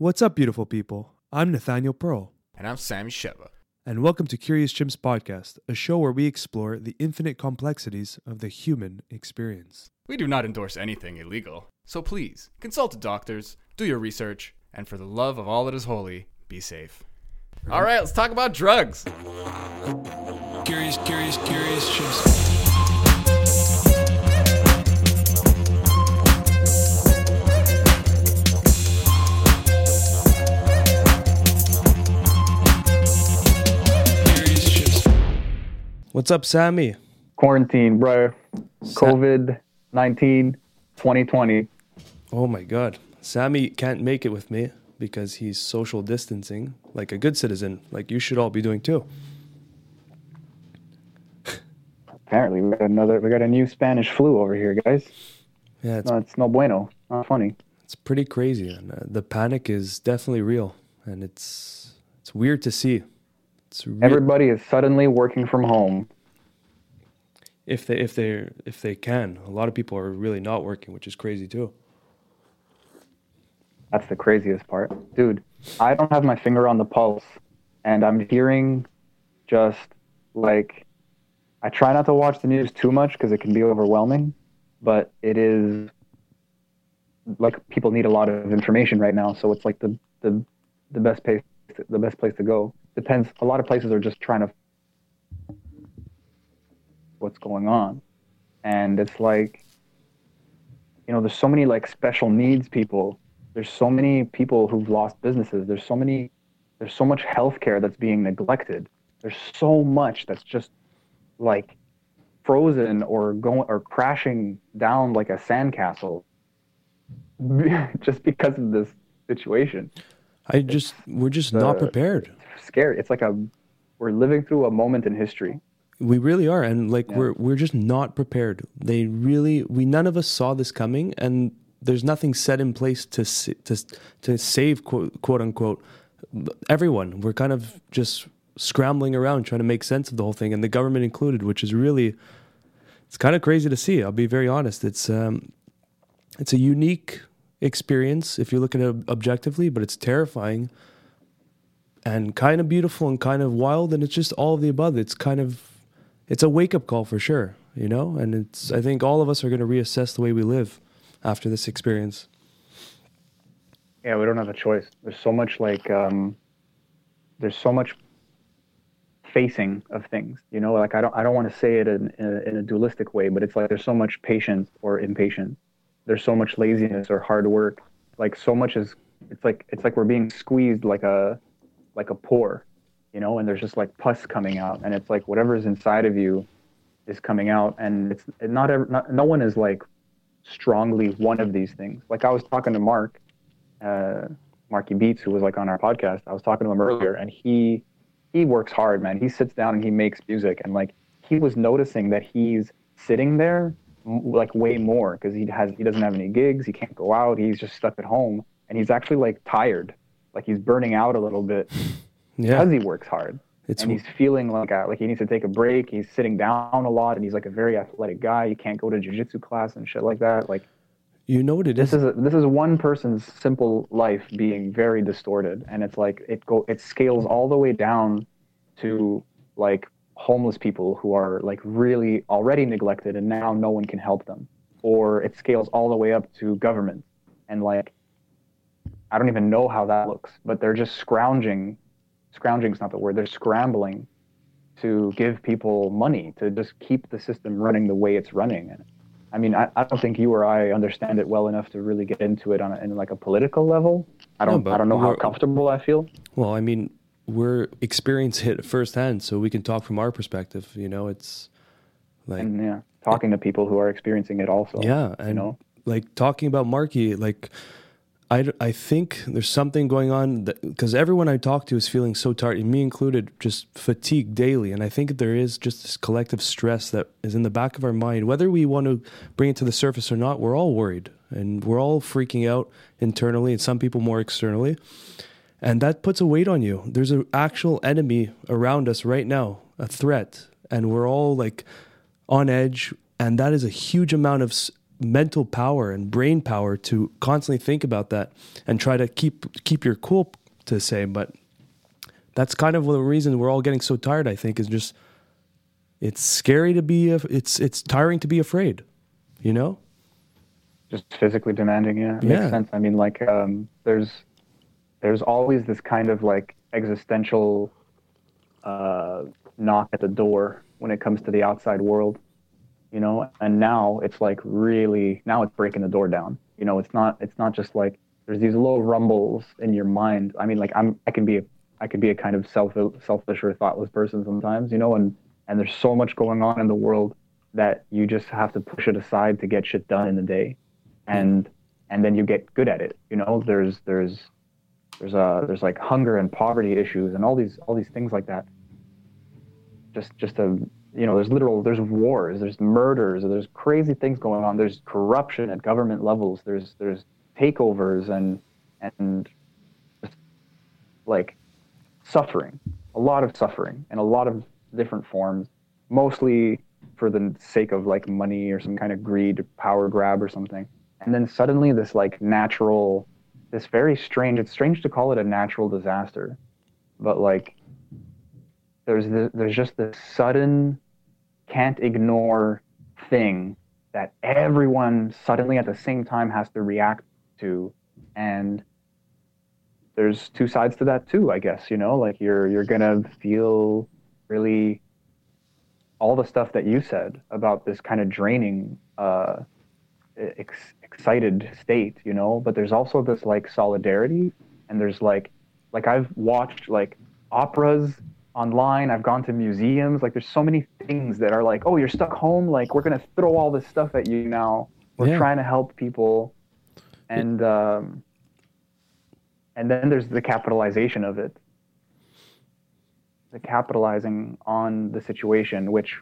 What's up, beautiful people? I'm Nathaniel Pearl, And I'm Sammy Sheva. and welcome to Curious Chimps Podcast, a show where we explore the infinite complexities of the human experience. We do not endorse anything illegal, so please consult the doctors, do your research, and for the love of all that is holy, be safe. All right, let's talk about drugs. Curious, curious, curious chimps. What's up, Sammy? quarantine, bro. COVID 19, 2020. Oh my god. Sammy can't make it with me because he's social distancing like a good citizen, like you should all be doing too. Apparently, we got another, we got a new Spanish flu over here, guys. Yeah, it's, No, it's no bueno. Not funny. it's pretty crazy. And uh, the panic is definitely real. And it's it's weird to see. Re- Everybody is suddenly working from home. if they if they if they can. A lot of people are really not working, which is crazy too. That's the craziest part. Dude, I don't have my finger on the pulse, and I'm hearing just like, I try not to watch the news too much because it can be overwhelming, but it is like people need a lot of information right now. So it's like the, the, the best place, the best place to go. Depends. A lot of places are just trying to what's going on. And it's like, you know, there's so many like special needs people. There's so many people who've lost businesses. There's so many, there's so much healthcare that's being neglected. There's so much that's just like frozen or going or crashing down like a sandcastle just because of this situation. I just we're just not prepared. Scary. It's like a, we're living through a moment in history. We really are, and like Yeah. we're we're just not prepared. They really we none of us saw this coming, and there's nothing set in place to to to save quote, quote unquote everyone. We're kind of just scrambling around trying to make sense of the whole thing, and the government included, which is really it's kind of crazy to see. I'll be very honest. It's um it's a unique experience if you look at it objectively, but it's terrifying and kind of beautiful and kind of wild and it's just all of the above it's kind of it's a wake up call for sure you know and it's i think all of us are going to reassess the way we live after this experience Yeah, we don't have a choice. There's so much like um, there's so much facing of things. You know, like I don't I don't want to say it in, in, a, in a dualistic way, but it's like there's so much patience or impatience. There's so much laziness or hard work. Like so much is it's like it's like we're being squeezed like a like a pore, you know, and there's just like pus coming out, and it's like whatever is inside of you is coming out, and it's not ever not, no one is like strongly one of these things. Like I was talking to Mark uh, Marky Beats, who was like on our podcast. I was talking to him earlier, and he he works hard, man. He sits down and he makes music, and like he was noticing that he's sitting there like way more because he has he doesn't have any gigs, he can't go out, he's just stuck at home, and he's actually like tired, like he's burning out a little bit yeah because he works hard. it's and he's feeling like a, like he needs to take a break. He's sitting down a lot, and he's like a very athletic guy. He can't go to jiu-jitsu class and shit like that. Like you know what it this is is a, this is one person's simple life being very distorted and it's like it go it scales all the way down to like homeless people who are like really already neglected and now no one can help them or it scales all the way up to government and like i don't even know how that looks but they're just scrounging scrounging is not the word they're scrambling to give people money to just keep the system running the way it's running and I mean, I, I don't think you or I understand it well enough to really get into it on a, in like a political level. I don't but I don't know how comfortable I feel. well i mean we're experience hit firsthand so we can talk from our perspective you know it's like And yeah, talking to people who are experiencing it also. yeah and you know, like talking about marky like I, I think there's something going on because everyone I talk to is feeling so tired, me included, just fatigue daily. And I think there is just this collective stress that is in the back of our mind. Whether we want to bring it to the surface or not, we're all worried and we're all freaking out internally, and some people more externally. And that puts a weight on you. There's an actual enemy around us right now, a threat, and we're all like on edge. And that is a huge amount of mental power and brain power to constantly think about that and try to keep keep your cool to say but that's kind of the reason we're all getting so tired i think is just it's scary to be it's it's tiring to be afraid you know just physically demanding yeah Yeah. makes sense i mean like um there's there's always this kind of like existential uh knock at the door when it comes to the outside world you know? And now it's like really now it's breaking the door down. You know it's not it's not just like there's these little rumbles in your mind. I mean like i'm i can be a i can be a kind of self selfish or thoughtless person sometimes you know? And and there's so much going on in the world that you just have to push it aside to get shit done in the day. And and then you get good at it you know? There's there's there's uh there's like hunger and poverty issues and all these all these things like that. Just just a you know there's literal there's wars there's murders there's crazy things going on there's corruption at government levels there's there's takeovers and and like suffering a lot of suffering and a lot of different forms mostly for the sake of like money or some kind of greed power grab or something. And then suddenly this like natural this very strange it's strange to call it a natural disaster but like there's the, there's just this sudden can't ignore thing that everyone suddenly at the same time has to react to and there's two sides to that too i guess you know? Like you're you're gonna feel really all the stuff that you said about this kind of draining uh ex- excited state you know but there's also this like solidarity and there's like like i've watched like operas online i've gone to museums like there's so many things that are like oh you're stuck home like we're going to throw all this stuff at you now we're Yeah. trying to help people and um and then there's the capitalization of it the capitalizing on the situation which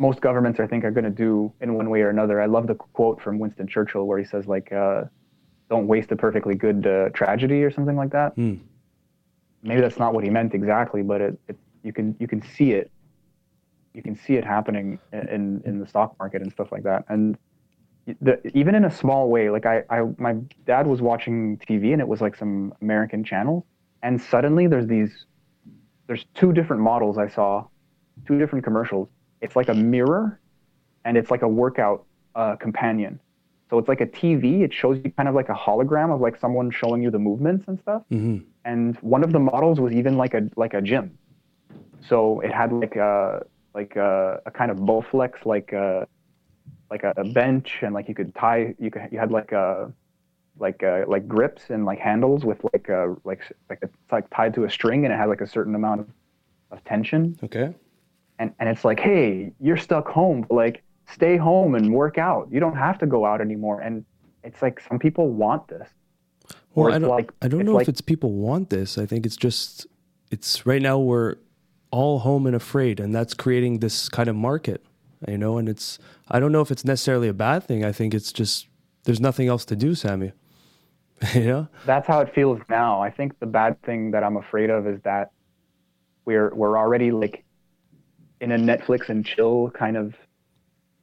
most governments I think are going to do in one way or another. I love the quote from Winston Churchill where he says like, uh, "Don't waste a perfectly good uh, tragedy" or something like that. Hmm. Maybe that's not what he meant exactly, but it, it you can you can see it. You can see it happening in in, in the stock market and stuff like that. And the, even in a small way, like I, I my dad was watching TV and it was like some American channel, and suddenly there's these there's two different models I saw, two different commercials it's like a mirror and it's like a workout uh, companion. So it's like a TV. It shows you kind of like a hologram of like someone showing you the movements and stuff. Mhm. And one of the models was even like a like a gym. So it had like a like a, a kind of Bowflex like a like a, a bench and like you could tie you could you had like a like uh, like grips and like handles with like uh like like it's like tied to a string and it had like a certain amount of, of tension okay and and it's like hey you're stuck home but like stay home and work out you don't have to go out anymore and it's like some people want this Or Well, I don't, like- I don't know like- if it's people want this. I think it's just, it's right now we're all home and afraid, and that's creating this kind of market, you know. And it's, I don't know if it's necessarily a bad thing. I think it's just there's nothing else to do, Sammy. you know? that's how it feels now i think the bad thing that i'm afraid of is that we're we're already like in a netflix and chill kind of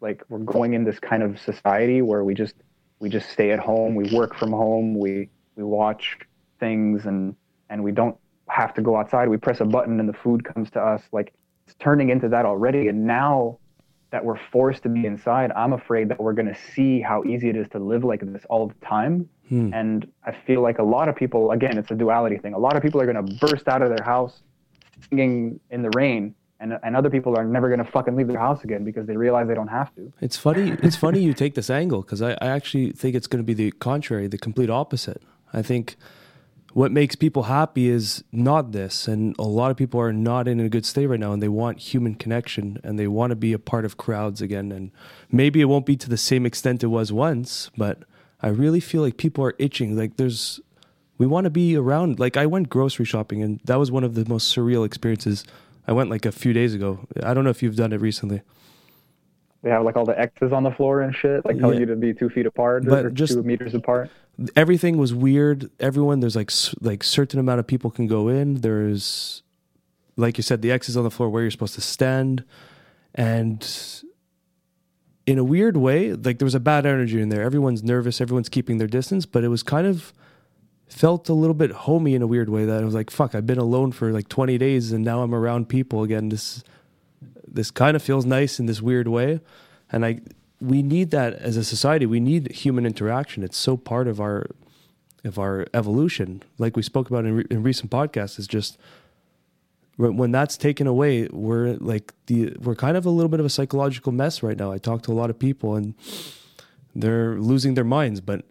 like we're going in this kind of society where we just we just stay at home we work from home we we watch things and and we don't have to go outside. We press a button and the food comes to us. Like it's turning into that already. And now that we're forced to be inside i'm afraid that we're going to see how easy it is to live like this all the time. Hmm. and i feel like a lot of people again it's a duality thing. A lot of people are going to burst out of their house singing in the rain and, and other people are never going to fucking leave their house again because they realize they don't have to It's funny. It's funny you take this angle because I, I actually think it's going to be the contrary, the complete opposite. I think what makes people happy is not this, and a lot of people are not in a good state right now, and they want human connection and they want to be a part of crowds again. And maybe it won't be to the same extent it was once, but I really feel like people are itching. Like there's, we want to be around. Like I went grocery shopping, and that was one of the most surreal experiences. I went like a few days ago. I don't know if you've done it recently. they have like all the x's on the floor and shit like telling Yeah. you to be two feet apart But or just- two meters apart everything was weird. Everyone, there's like like certain amount of people can go in. There's, like you said, the X's on the floor where you're supposed to stand, and in a weird way, like there was a bad energy in there. Everyone's nervous, everyone's keeping their distance, but it was kind of felt a little bit homey in a weird way that I was like, fuck, I've been alone for like 20 days and now I'm around people again. This this kind of feels nice in this weird way. And I we need that as a society. We need human interaction. It's so part of our of our evolution. Like we spoke about in, re- in recent podcasts is just when that's taken away, we're like the we're kind of a little bit of a psychological mess right now. I talk to a lot of people and they're losing their minds, but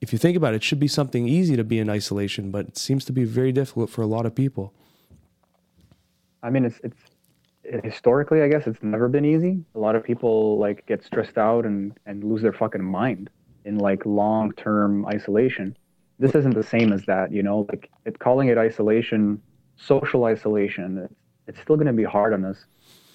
if you think about it, it should be something easy to be in isolation, but it seems to be very difficult for a lot of people. I mean, it's it's historically, I guess it's never been easy. A lot of people like get stressed out and and lose their fucking mind in like long term isolation. This isn't the same as that, you know. Like it, calling it isolation, social isolation. It's, it's still going to be hard on us.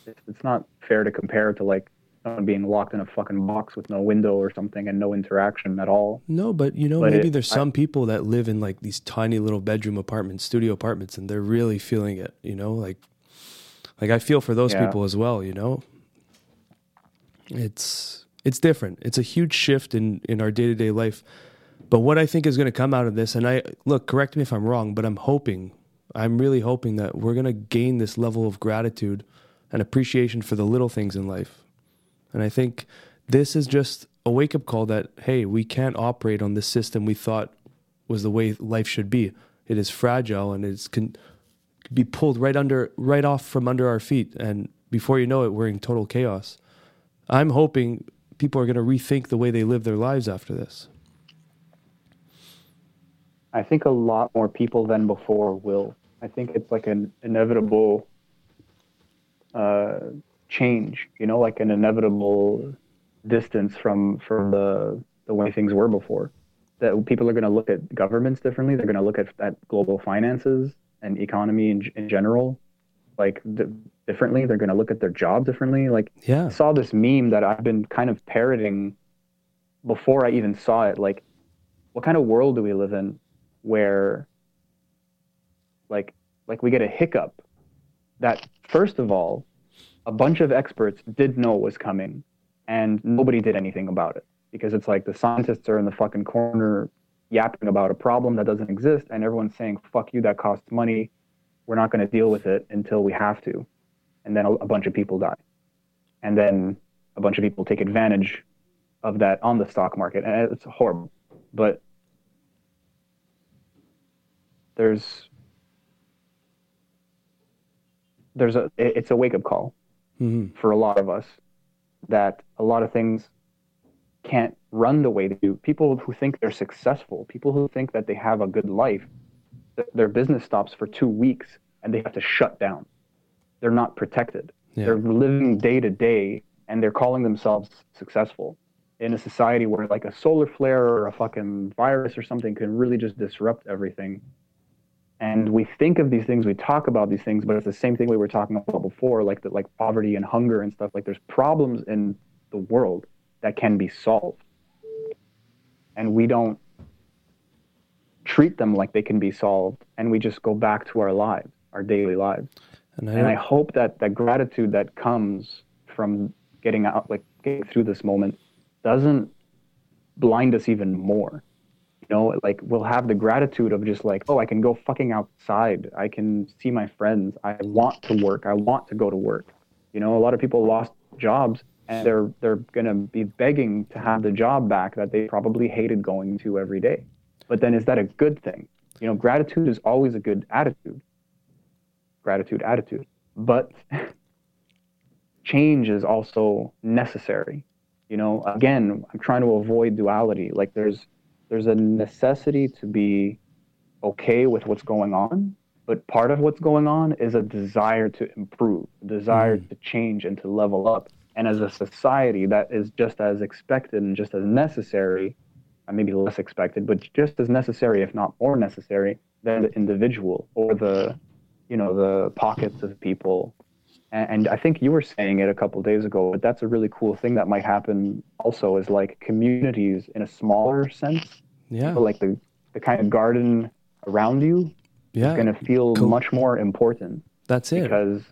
It's, it's not fair to compare to like someone being locked in a fucking box with no window or something and no interaction at all. No, but you know, But maybe it- there's I- some people that live in like these tiny little bedroom apartments, studio apartments, and they're really feeling it. You know, like, like I feel for those Yeah. people as well. You know, it's it's different. It's a huge shift in in our day to day life. But what I think is going to come out of this, and I look, correct me if I'm wrong, but I'm hoping, I'm really hoping that we're going to gain this level of gratitude and appreciation for the little things in life. And I think this is just a wake up call that, hey, we can't operate on this system we thought was the way life should be. It is fragile and it can be pulled right under, right off from under our feet. And before you know it, we're in total chaos. I'm hoping people are going to rethink the way they live their lives after this. I think a lot more people than before will. I think it's like an inevitable uh, change, you know, like an inevitable distance from from the the way things were before. That people are going to look at governments differently. They're going to look at, at global finances and economy in, in general, like di- differently. They're going to look at their job differently. Like I Yeah. saw this meme that I've been kind of parroting before I even saw it. Like, what kind of world do we live in where, like, like we get a hiccup that first of all, a bunch of experts did know it was coming, and nobody did anything about it. Because it's like the scientists are in the fucking corner yapping about a problem that doesn't exist, and everyone's saying, "Fuck you, that costs money. We're not going to deal with it until we have to," and then a, a bunch of people die. And then a bunch of people take advantage of that on the stock market and it's horrible. But there's there's a it's a wake up call hmm for a lot of us that a lot of things can't run the way they do. People who think they're successful people who think that they have a good life th- their business stops for 2 weeks and they have to shut down. They're not protected. Yeah. they're living day to day and they're calling themselves successful. In a society where like a solar flare or a fucking virus or something can really just disrupt everything and we think of these things we talk about these things but it's the same thing we were talking about before like the, like poverty and hunger and stuff. Like there's problems in the world that can be solved. And we don't treat them like they can be solved and we just go back to our lives our daily lives. And I, and I hope that that gratitude that comes from getting out, like getting through this moment, doesn't blind us even more. Know, like we'll have the gratitude of just like, oh, I can go fucking outside. I can see my friends. I want to work. I want to go to work. You know, a lot of people lost jobs and they're they're gonna be begging to have the job back that they probably hated going to every day. But then is that a good thing? You know, gratitude is always a good attitude gratitude attitude. But change is also necessary. You know, again, I'm trying to avoid duality. Like there's there's a necessity to be okay with what's going on, but part of what's going on is a desire to improve, a desire to change and to level up. And as a society, that is just as expected and just as necessary, uh, maybe less expected, but just as necessary, if not more necessary, than the individual or the you know the pockets of people and, i think you were saying it a couple days ago but that's a really cool thing that might happen also is like communities in a smaller sense yeah, like the, the kind of garden around you yeah, is going to feel Cool. much more important that's it. because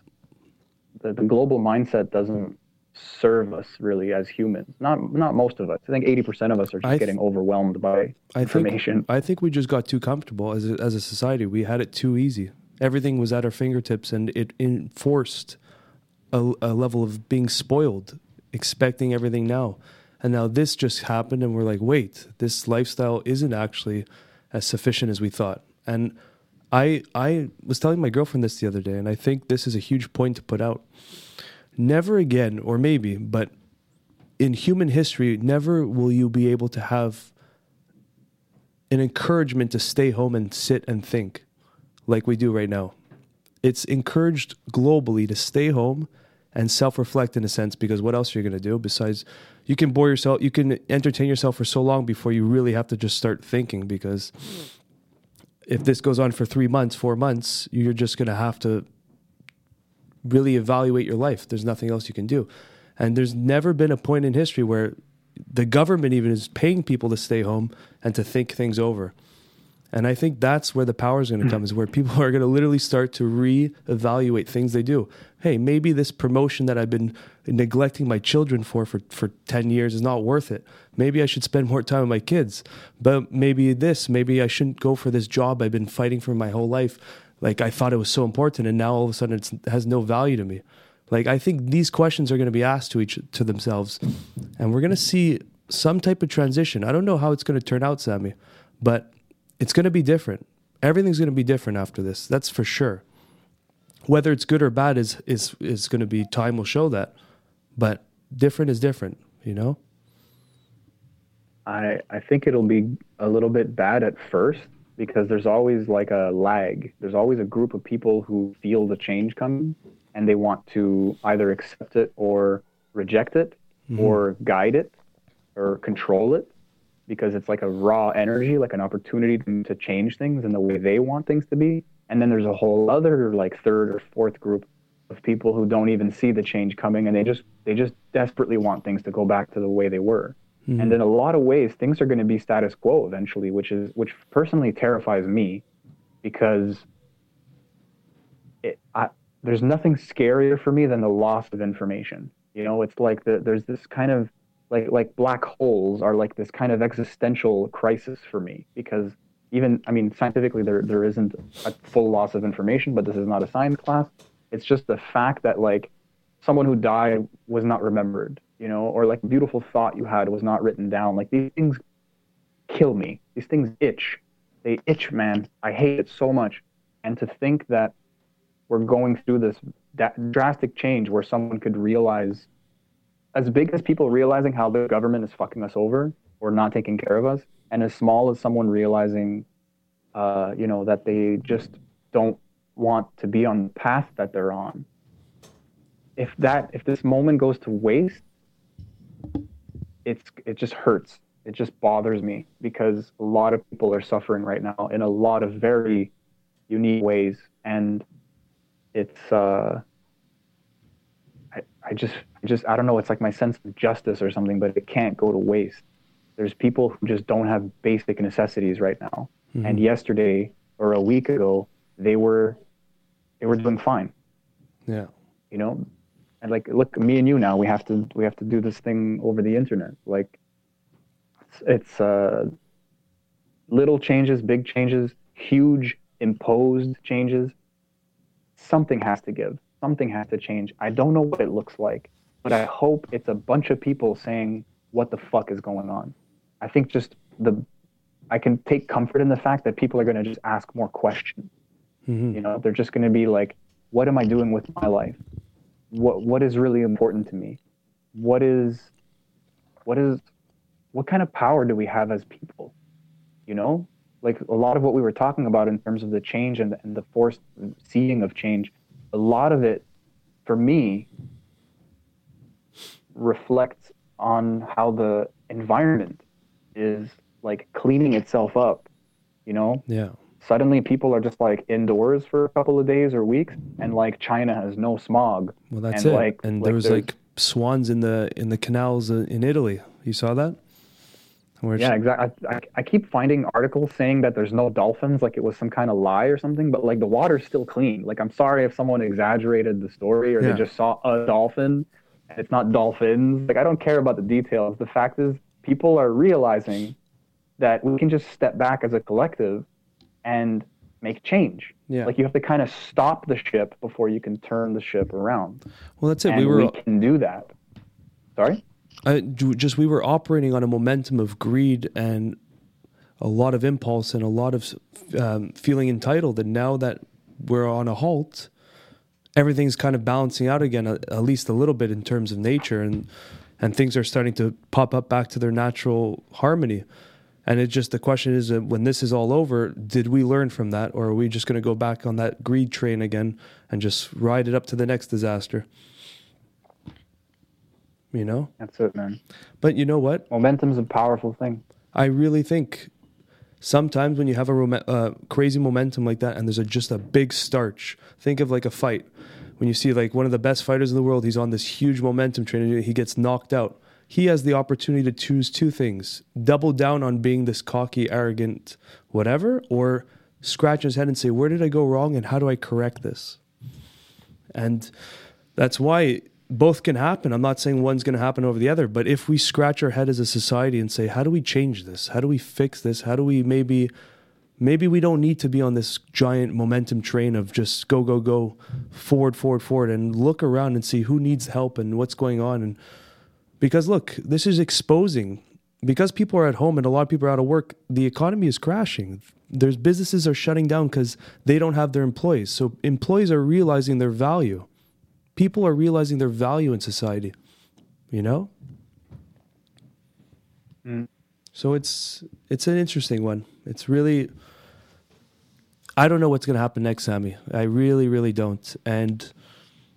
the, the global mindset doesn't serve us really as humans. Not not most of us. I think 80% of us are just th- getting overwhelmed by I information. think I think we just got too comfortable as a, as a society. We had it too easy. Everything was at our fingertips, and it enforced a, a level of being spoiled, expecting everything now. And now this just happened, and we're like, wait, this lifestyle isn't actually as sufficient as we thought. And I I was telling my girlfriend this the other day, and I think this is a huge point to put out. Never again, or maybe, but in human history, never will you be able to have an encouragement to stay home and sit and think like we do right now. It's encouraged globally to stay home and self reflect in a sense because what else are you going to do besides you can bore yourself, you can entertain yourself for so long before you really have to just start thinking because if this goes on for three months, four months, you're just going to have to really evaluate your life. There's nothing else you can do. And there's never been a point in history where the government even is paying people to stay home and to think things over. And I think that's where the power is going to hmm. come, is where people are going to literally start to reevaluate things they do. Hey, maybe this promotion that I've been neglecting my children for, for for 10 years is not worth it. Maybe I should spend more time with my kids. But maybe this, maybe I shouldn't go for this job I've been fighting for my whole life. Like I thought it was so important, and now all of a sudden it's, it has no value to me. Like I think these questions are going to be asked to each to themselves, and we're going to see some type of transition. I don't know how it's going to turn out, Sammy, but it's going to be different. Everything's going to be different after this. That's for sure. Whether it's good or bad is is is going to be time will show that. But different is different, you know? I I think it'll be a little bit bad at first because there's always like a lag. There's always a group of people who feel the change coming and they want to either accept it or reject it mm-hmm. or guide it or control it because it's like a raw energy, like an opportunity to, change things in the way they want things to be. And then there's a whole other like third or fourth group of people who don't even see the change coming and they just they just desperately want things to go back to the way they were. Hmm. And in a lot of ways things are going to be status quo eventually, which is which personally terrifies me because it, I, there's nothing scarier for me than the loss of information. You know, it's like the, there's this kind of like like black holes are like this kind of existential crisis for me because even I mean scientifically there there isn't a full loss of information, but this is not a science class. It's just the fact that like someone who died was not remembered, you know, or like beautiful thought you had was not written down. Like these things kill me. These things itch. They itch, man. I hate it so much. And to think that we're going through this da- drastic change where someone could realize, as big as people realizing how the government is fucking us over or not taking care of us, and as small as someone realizing, uh, you know, that they just don't want to be on the path that they're on. If that, if this moment goes to waste, it's it just hurts. It just bothers me because a lot of people are suffering right now in a lot of very unique ways, and it's uh, I, I just just I don't know. It's like my sense of justice or something, but it can't go to waste. There's people who just don't have basic necessities right now, and yesterday or a week ago they were they were doing fine. Yeah. you know? And like look me and you now we have to we have to do this thing over the internet. Like it's, it's uh little changes big changes huge imposed changes. Something has to give. Something has to change. I don't know what it looks like but i hope it's a bunch of people saying what the fuck is going on? I think just the i can take comfort in the fact that people are going to just ask more questions. Mhm. you know they're just going to be like what am i doing with my life? What what is really important to me? What is what is what kind of power do we have as people? You know like a lot of what we were talking about in terms of the change and the, and the forced seeing of change a lot of it for me reflects on how the environment is like cleaning itself up you know Yeah. suddenly people are just like indoors for a couple of days or weeks and like china has no smog Well, that's And, it. like- and like there was there's- like swans in the in the canals uh, in Italy. You saw that? Where yeah exactly I, I, I keep finding articles saying that there's no dolphins like it was some kind of lie or something but like the water's still clean like i'm sorry if someone exaggerated the story or Yeah. they just saw a dolphin it's not dolphins. Like I don't care about the details. The fact is, people are realizing that we can just step back as a collective and make change. Yeah. Like you have to kind of stop the ship before you can turn the ship around. Well, that's it. And we were we can do that. Sorry. I, just we were operating on a momentum of greed and a lot of impulse and a lot of um, feeling entitled. And now that we're on a halt, everything's kind of balancing out again, at, at least a little bit in terms of nature, and and things are starting to pop up back to their natural harmony. And it just the question is, uh, when this is all over, did we learn from that, or are we just going to go back on that greed train again and just ride it up to the next disaster? You know. That's it, man. But you know what? Momentum's a powerful thing. I really think sometimes when you have a rom- uh, crazy momentum like that and there's a, just a big starch, think of like a fight. When you see like one of the best fighters in the world, he's on this huge momentum train he gets knocked out. He has the opportunity to choose two things double down on being this cocky, arrogant, whatever, or scratch his head and say, Where did I go wrong and how do I correct this? And that's why both can happen. I'm not saying one's going to happen over the other, but if we scratch our head as a society and say, how do we change this? How do we fix this? How do we maybe maybe we don't need to be on this giant momentum train of just go go go forward forward forward and look around and see who needs help and what's going on. And because look, this is exposing. Because people are at home and a lot of people are out of work, the economy is crashing. There's businesses are shutting down because they don't have their employees. So employees are realizing their value. People are realizing their value in society you know? Mm. So it's it's an interesting one. It's really i don't know what's going to happen next sammy. I really really don't. And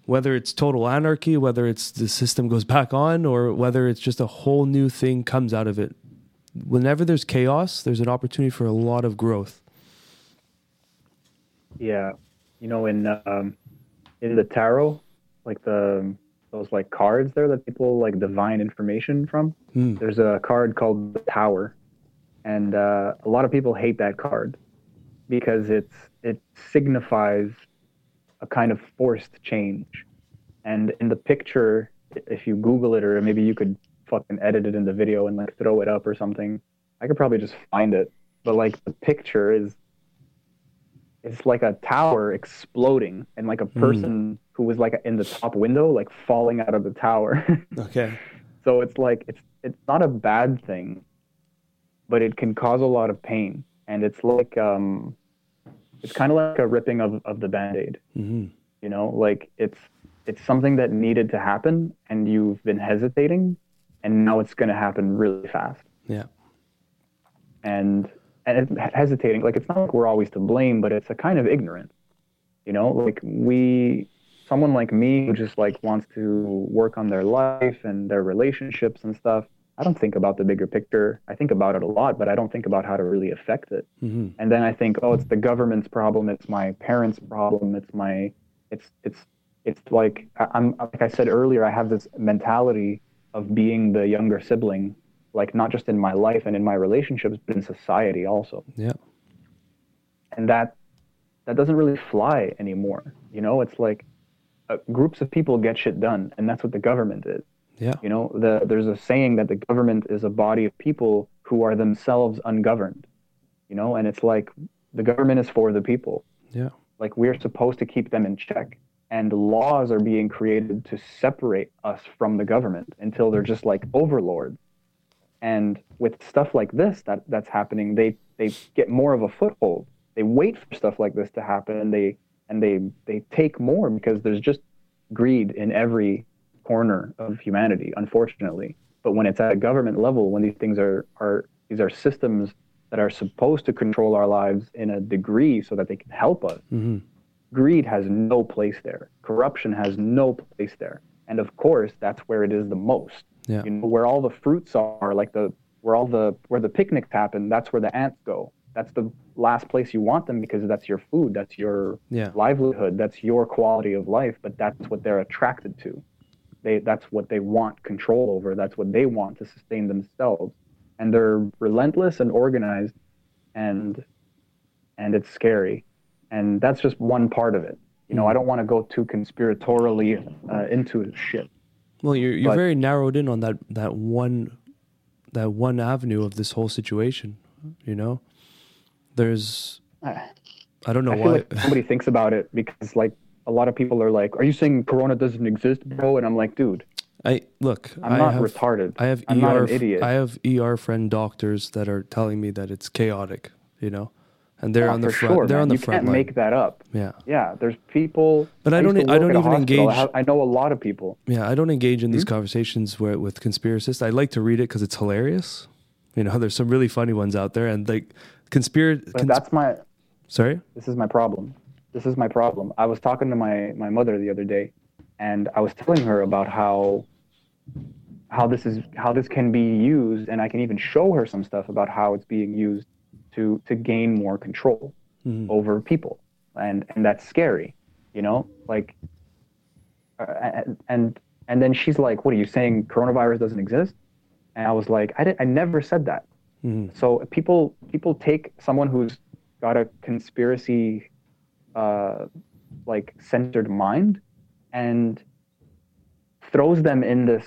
whether it's total anarchy whether it's the system goes back on or whether it's just a whole new thing comes out of it whenever there's chaos there's an opportunity for a lot of growth. Yeah, you know, in um, in the tarot, like the those like cards there that people like divine information from. Hmm. There's a card called the Tower, and uh, a lot of people hate that card because it's it signifies a kind of forced change. And in the picture, if you Google it, or maybe you could fucking edit it in the video and like throw it up or something, I could probably just find it. But like the picture is it's like a tower exploding and like a person who was like in the top window like falling out of the tower okay so it's like it's it's not a bad thing but it can cause a lot of pain and it's like um it's kind of like a ripping of, of the band-aid. Hmm you know like it's it's something that needed to happen and you've been hesitating and now it's going to happen really fast. Yeah. And and hesitating like it's not like we're always to blame but it's a kind of ignorance. You know like we someone like me who just like wants to work on their life and their relationships and stuff i don't think about the bigger picture. I think about it a lot but i don't think about how to really affect it. Hmm and then i think oh it's the government's problem it's my parents problem it's my it's it's it's like i'm like i said earlier i have this mentality of being the younger sibling like not just in my life and in my relationships but in society also. Yeah. And that that doesn't really fly anymore. You know it's like uh, groups of people get shit done and that's what the government is yeah. You know the, there's a saying that the government is a body of people who are themselves ungoverned you know and it's like the government is for the people. Yeah. Like we're supposed to keep them in check and laws are being created to separate us from the government until they're just like overlords. And with stuff like this that that's happening they they get more of a foothold. They wait for stuff like this to happen and they and they they take more because there's just greed in every corner of humanity unfortunately. But when it's at a government level when these things are are these are systems that are supposed to control our lives in a degree so that they can help us hmm greed has no place there. Corruption has no place there. And of course that's where it is the most. Yeah. You know where all the fruits are like the where all the where the picnics happen that's where the ants go. That's the last place you want them because that's your food that's your yeah. livelihood that's your quality of life but that's what they're attracted to they that's what they want control over. That's what they want to sustain themselves. And they're relentless and organized and and it's scary. And that's just one part of it. You know i don't want to go too conspiratorially uh, into shit. Well, you're you're But- very narrowed in on that that one that one avenue of this whole situation. You know, there's I don't know why. like nobody thinks about it because like a lot of people are like, "Are you saying Corona doesn't exist, bro?" And I'm like, "Dude, I look. I'm I not have, retarded. I have I'm ER. not an idiot." I have ER friend doctors that are telling me that it's chaotic. You know, and they're Yeah, on the front. sure, they're man. on the you front can't line. make that up. yeah, Yeah, there's people. But I used don't- I don't even engage- I know a lot of people. yeah. I don't engage in these Hmm? conversations where with conspiracists. I like to read it because it's hilarious. You know, there's some really funny ones out there, and like conspiracy. But that's my. sorry. This is my problem. This is my problem. I was talking to my my mother the other day, and I was telling her about how how this is how this can be used, and I can even show her some stuff about how it's being used to to gain more control over people, and and that's scary, you know, like. Uh, and- and then she's like, "What are you saying? Coronavirus doesn't exist?" And I was like, "I did, I never said that." So people people take someone who's got a conspiracy uh, like centered mind and throws them in this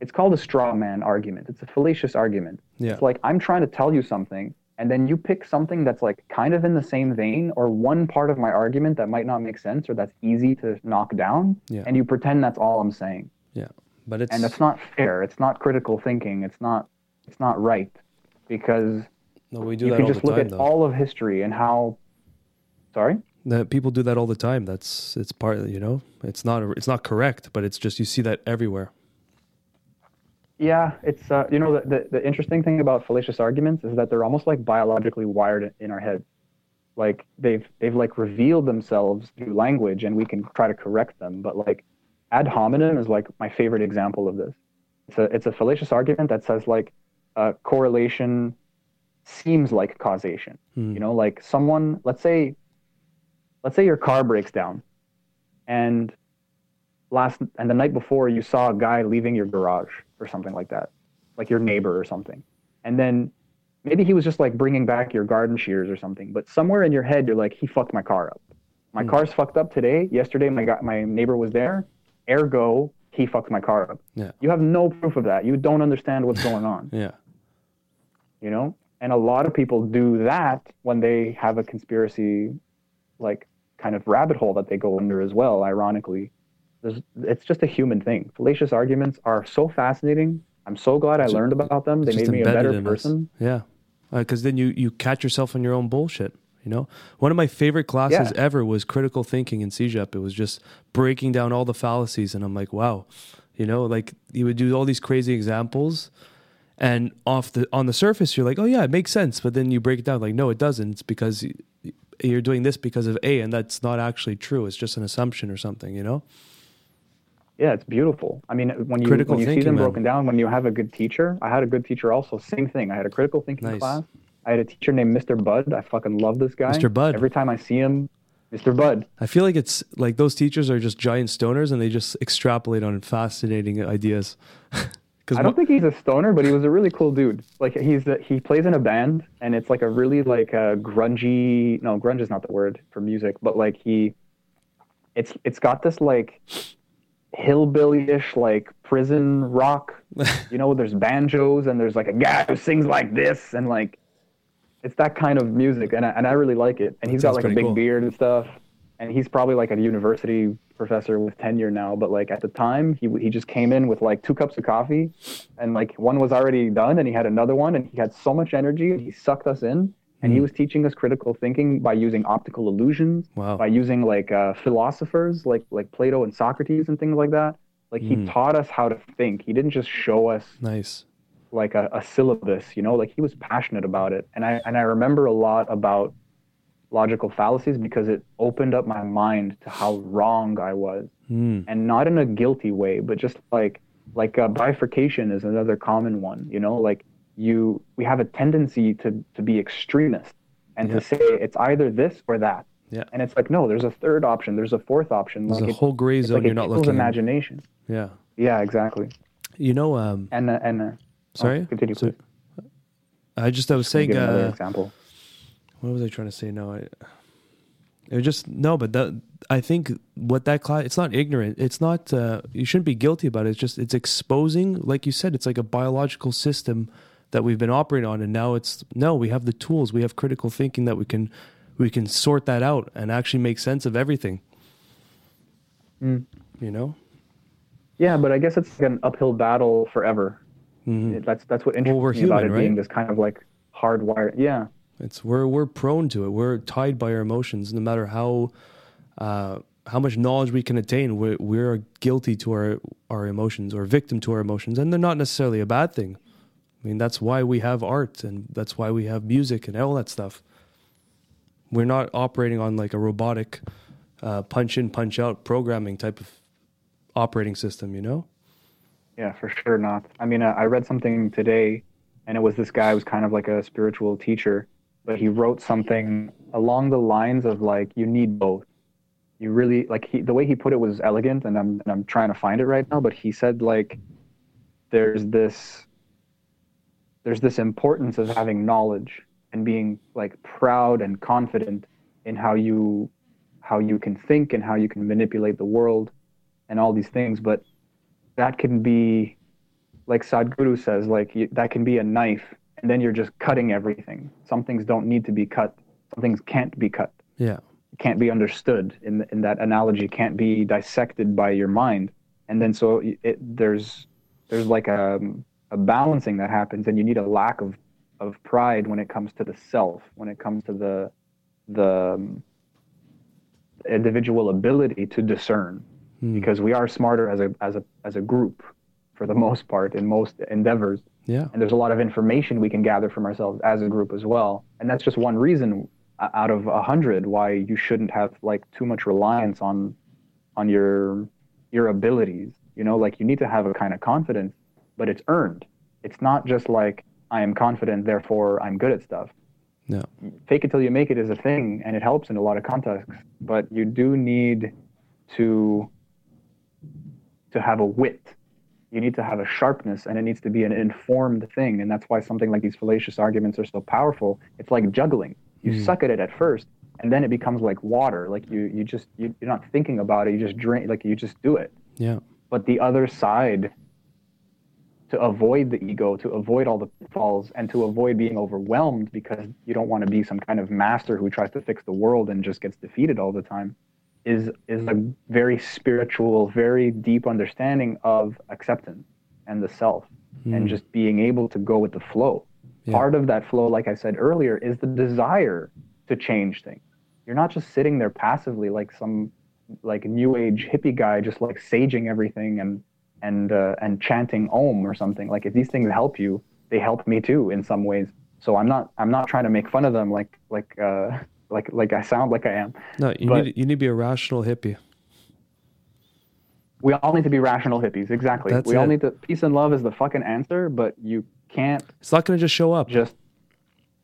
it's called a straw man argument. It's a fallacious argument. Yeah. It's like I'm trying to tell you something and then you pick something that's like kind of in the same vein or one part of my argument that might not make sense or that's easy to knock down Yeah. and you pretend that's all I'm saying. Yeah, but it's And that's not fair. It's not critical thinking. It's not it's not right because no. We do you can just look time, at though. all of history and how sorry that people do that all the time. That's it's part. You know, it's not it's not correct, but it's just you see that everywhere. yeah it's uh, you know the, the, the interesting thing about fallacious arguments is that they're almost like biologically wired in our head like they've they've like revealed themselves through language and we can try to correct them but like ad hominem is like my favorite example of this it's a it's a fallacious argument that says like uh, correlation seems like causation you know like someone let's say let's say your car breaks down and last and the night before you saw a guy leaving your garage or something like that like your neighbor or something. And then maybe he was just like bringing back your garden shears or something but somewhere in your head you're like he fucked my car up. My hmm. car's fucked up today. Yesterday my guy, my neighbor was there. Ergo he fucked my car up. Yeah. you have no proof of that. You don't understand what's going on. Yeah. you know? And a lot of people do that when they have a conspiracy like kind of rabbit hole that they go under as well ironically There's, it's just a human thing fallacious arguments are so fascinating i'm so glad i learned about them they just made me a better in us. person Yeah, uh, because then you you catch yourself on your own bullshit. You know, one of my favorite classes Yeah. ever was critical thinking in CEGEP. It was just breaking down all the fallacies, and I'm like, wow, you know, like you would do all these crazy examples, and off the on the surface, you're like, oh yeah, it makes sense, but then you break it down, like, no, it doesn't. It's because you're doing this because of A, and that's not actually true. It's just an assumption or something, you know. yeah it's beautiful i mean when you Critical when you see thinking, them man. broken down when you have a good teacher i had a good teacher also same thing i had a critical thinking Nice. class i had a teacher named mr bud i fucking love this guy Mr. Bud. every time i see him mr bud I feel like it's like those teachers are just giant stoners, and they just extrapolate on fascinating ideas. Because I don't think he's a stoner, but he was a really cool dude. Like he's the, he plays in a band, and it's like a really like a grungy. No, grunge is not the word for music, but like he, it's it's got this like hillbilly-ish like prison rock. you know, there's banjos and there's like a guy who sings like this, and like it's that kind of music, and I, and I really like it. And he's got like a big cool. beard and stuff, and he's probably like a university professor with tenure now. But like at the time, he he just came in with like two cups of coffee, and like one was already done, and he had another one, and he had so much energy, and he sucked us in. And he Hmm. was teaching us critical thinking by using optical illusions, Wow. by using like uh, philosophers like like Plato and Socrates and things like that. Like he Hmm. taught us how to think. He didn't just show us nice. like a, a syllabus, you know, like he was passionate about it. And I and I remember a lot about logical fallacies because it opened up my mind to how wrong I was. Mm. And not in a guilty way, but just like like uh, bifurcation is another common one, you know, like you we have a tendency to to be extremist and Yeah. to say it's either this or that. Yeah. And it's like no, there's a third option, there's a fourth option. There's like a it- whole gray zone like you're not looking. at. imagination. Yeah. Yeah, exactly. You know, um, And uh, and uh, oh, sorry. continue, Sorry. please. I just I was saying. Uh, example. What was I trying to say? No, I, It just no, but that I think what that class it's not ignorant. It's not uh, you shouldn't be guilty about it. It's just it's exposing, like you said, it's like a biological system that we've been operating on, and now it's no. We have the tools. We have critical thinking that we can we can sort that out and actually make sense of everything. Mm. You know. Yeah, but I guess it's like an uphill battle forever. Mhm. That's that's what Well, interests we're me about it human, being this kind of like hardwired. Yeah, It's we're we're prone to it. We're tied by our emotions, no matter how uh, how much knowledge we can attain. We're, we're guilty to our our emotions or victim to our emotions, and they're not necessarily a bad thing. I mean, that's why we have art, and that's why we have music and all that stuff. We're not operating on like a robotic uh, punch in, punch out programming type of operating system. You know? yeah, for sure not. I mean, uh, I read something today, and it was this guy was kind of like a spiritual teacher, but he wrote something along the lines of like, you need both. You really like he the way he put it was elegant, and I'm and I'm trying to find it right now. But he said like, there's this there's this importance of having knowledge and being like proud and confident in how you how you can think and how you can manipulate the world and all these things but that can be like sadhguru says like that can be a knife and then you're just cutting everything. Some things don't need to be cut. Some things can't be cut. Yeah. can't be understood. In in that analogy can't be dissected by your mind. And then so it, there's there's like a a balancing that happens and you need a lack of of pride when it comes to the self when it comes to the the um, individual ability to discern. Hmm. because we are smarter as a as a as a group for the most part in most endeavors Yeah. and there's a lot of information we can gather from ourselves as a group as well and that's just one reason uh, out of a hundred why you shouldn't have like too much reliance on on your your abilities you know like you need to have a kind of confidence but it's earned it's not just like i am confident therefore i'm good at stuff Yeah. fake it till you make it is a thing and it helps in a lot of contexts but you do need to to have a wit you need to have a sharpness and it needs to be an informed thing. And that's why something like these fallacious arguments are so powerful. It's like juggling. You Mhm. suck at it at first and then it becomes like water. Like you you just you, you're not thinking about it. You just drink like you just do it. Yeah. but the other side to avoid the ego to avoid all the pitfalls and to avoid being overwhelmed because you don't want to be some kind of master who tries to fix the world and just gets defeated all the time is is a very spiritual very deep understanding of acceptance and the self and Hmm. just being able to go with the flow Yeah. part of that flow like i said earlier is the desire to change things you're not just sitting there passively like some like new age hippie guy just like saging everything and and uh, and chanting om or something like if these things help you they help me too in some ways so i'm not i'm not trying to make fun of them like like uh like like i sound like i am No, you But- need you need to be a rational hippie. we all need to be rational hippies exactly That's we all need to peace and love is the fucking answer but you can't It's not going to just show up. just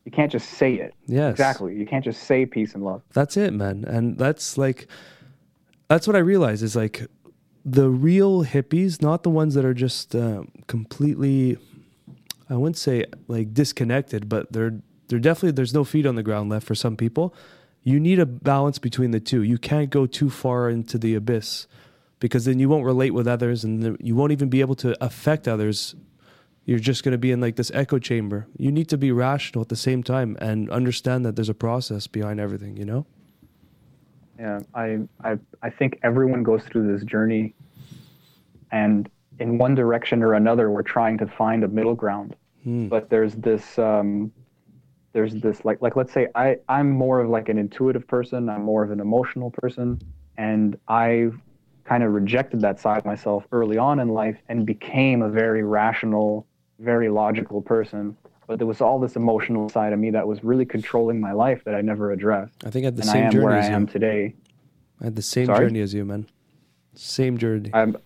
you can't just say it yes. exactly you can't just say peace and love That's it, man. And that's like, that's what I realize is like the real hippies, not the ones that are just uh, completely, I wouldn't say like disconnected, but they're, they're definitely, there's no feet on the ground left for some people. You need a balance between the two. You can't go too far into the abyss because then you won't relate with others and you won't even be able to affect others. You're just going to be in like this echo chamber. You need to be rational at the same time and understand that there's a process behind everything, you know? Yeah, I, I, I think everyone goes through this journey, and in one direction or another, we're trying to find a middle ground. Hmm. But there's this, um, there's this like, like let's say I, I'm more of like an intuitive person. I'm more of an emotional person, and I kind of rejected that side of myself early on in life and became a very rational, very logical person. But there was all this emotional side of me that was really controlling my life that I never addressed, I think I had the and I same am journey where I as you. am today. I had the same Sorry? journey as you, man. Same journey. I'm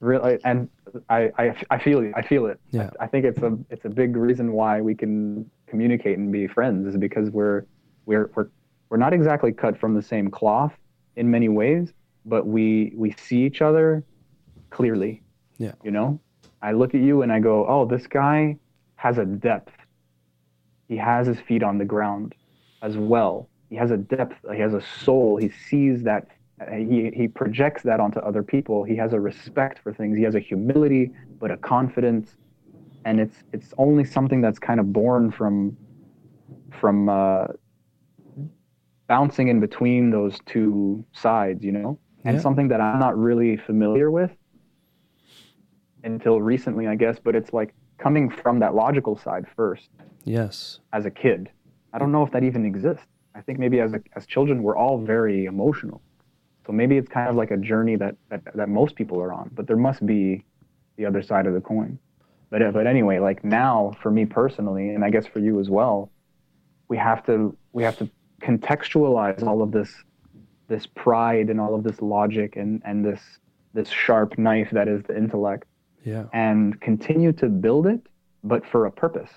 really, and I, I, I feel it. I feel it. Yeah. I, I think it's a, it's a big reason why we can communicate and be friends is because we're, we're, we're, we're not exactly cut from the same cloth in many ways, but we, we see each other clearly. Yeah. You know, I look at you and I go, oh, this guy has a depth. He has his feet on the ground as well. he has a depth he has a soul he sees that he, he projects that onto other people he has a respect for things he has a humility but a confidence and it's it's only something that's kind of born from from uh, bouncing in between those two sides you know and Yeah. something that i'm not really familiar with until recently i guess but it's like coming from that logical side first Yes. as a kid. I don't know if that even exists. I think maybe as a, as children we're all very emotional. So maybe it's kind of like a journey that, that that most people are on, but there must be the other side of the coin. But uh, but anyway, like now for me personally and I guess for you as well, we have to we have to contextualize all of this this pride and all of this logic and and this this sharp knife that is the intellect Yeah. and continue to build it, but for a purpose.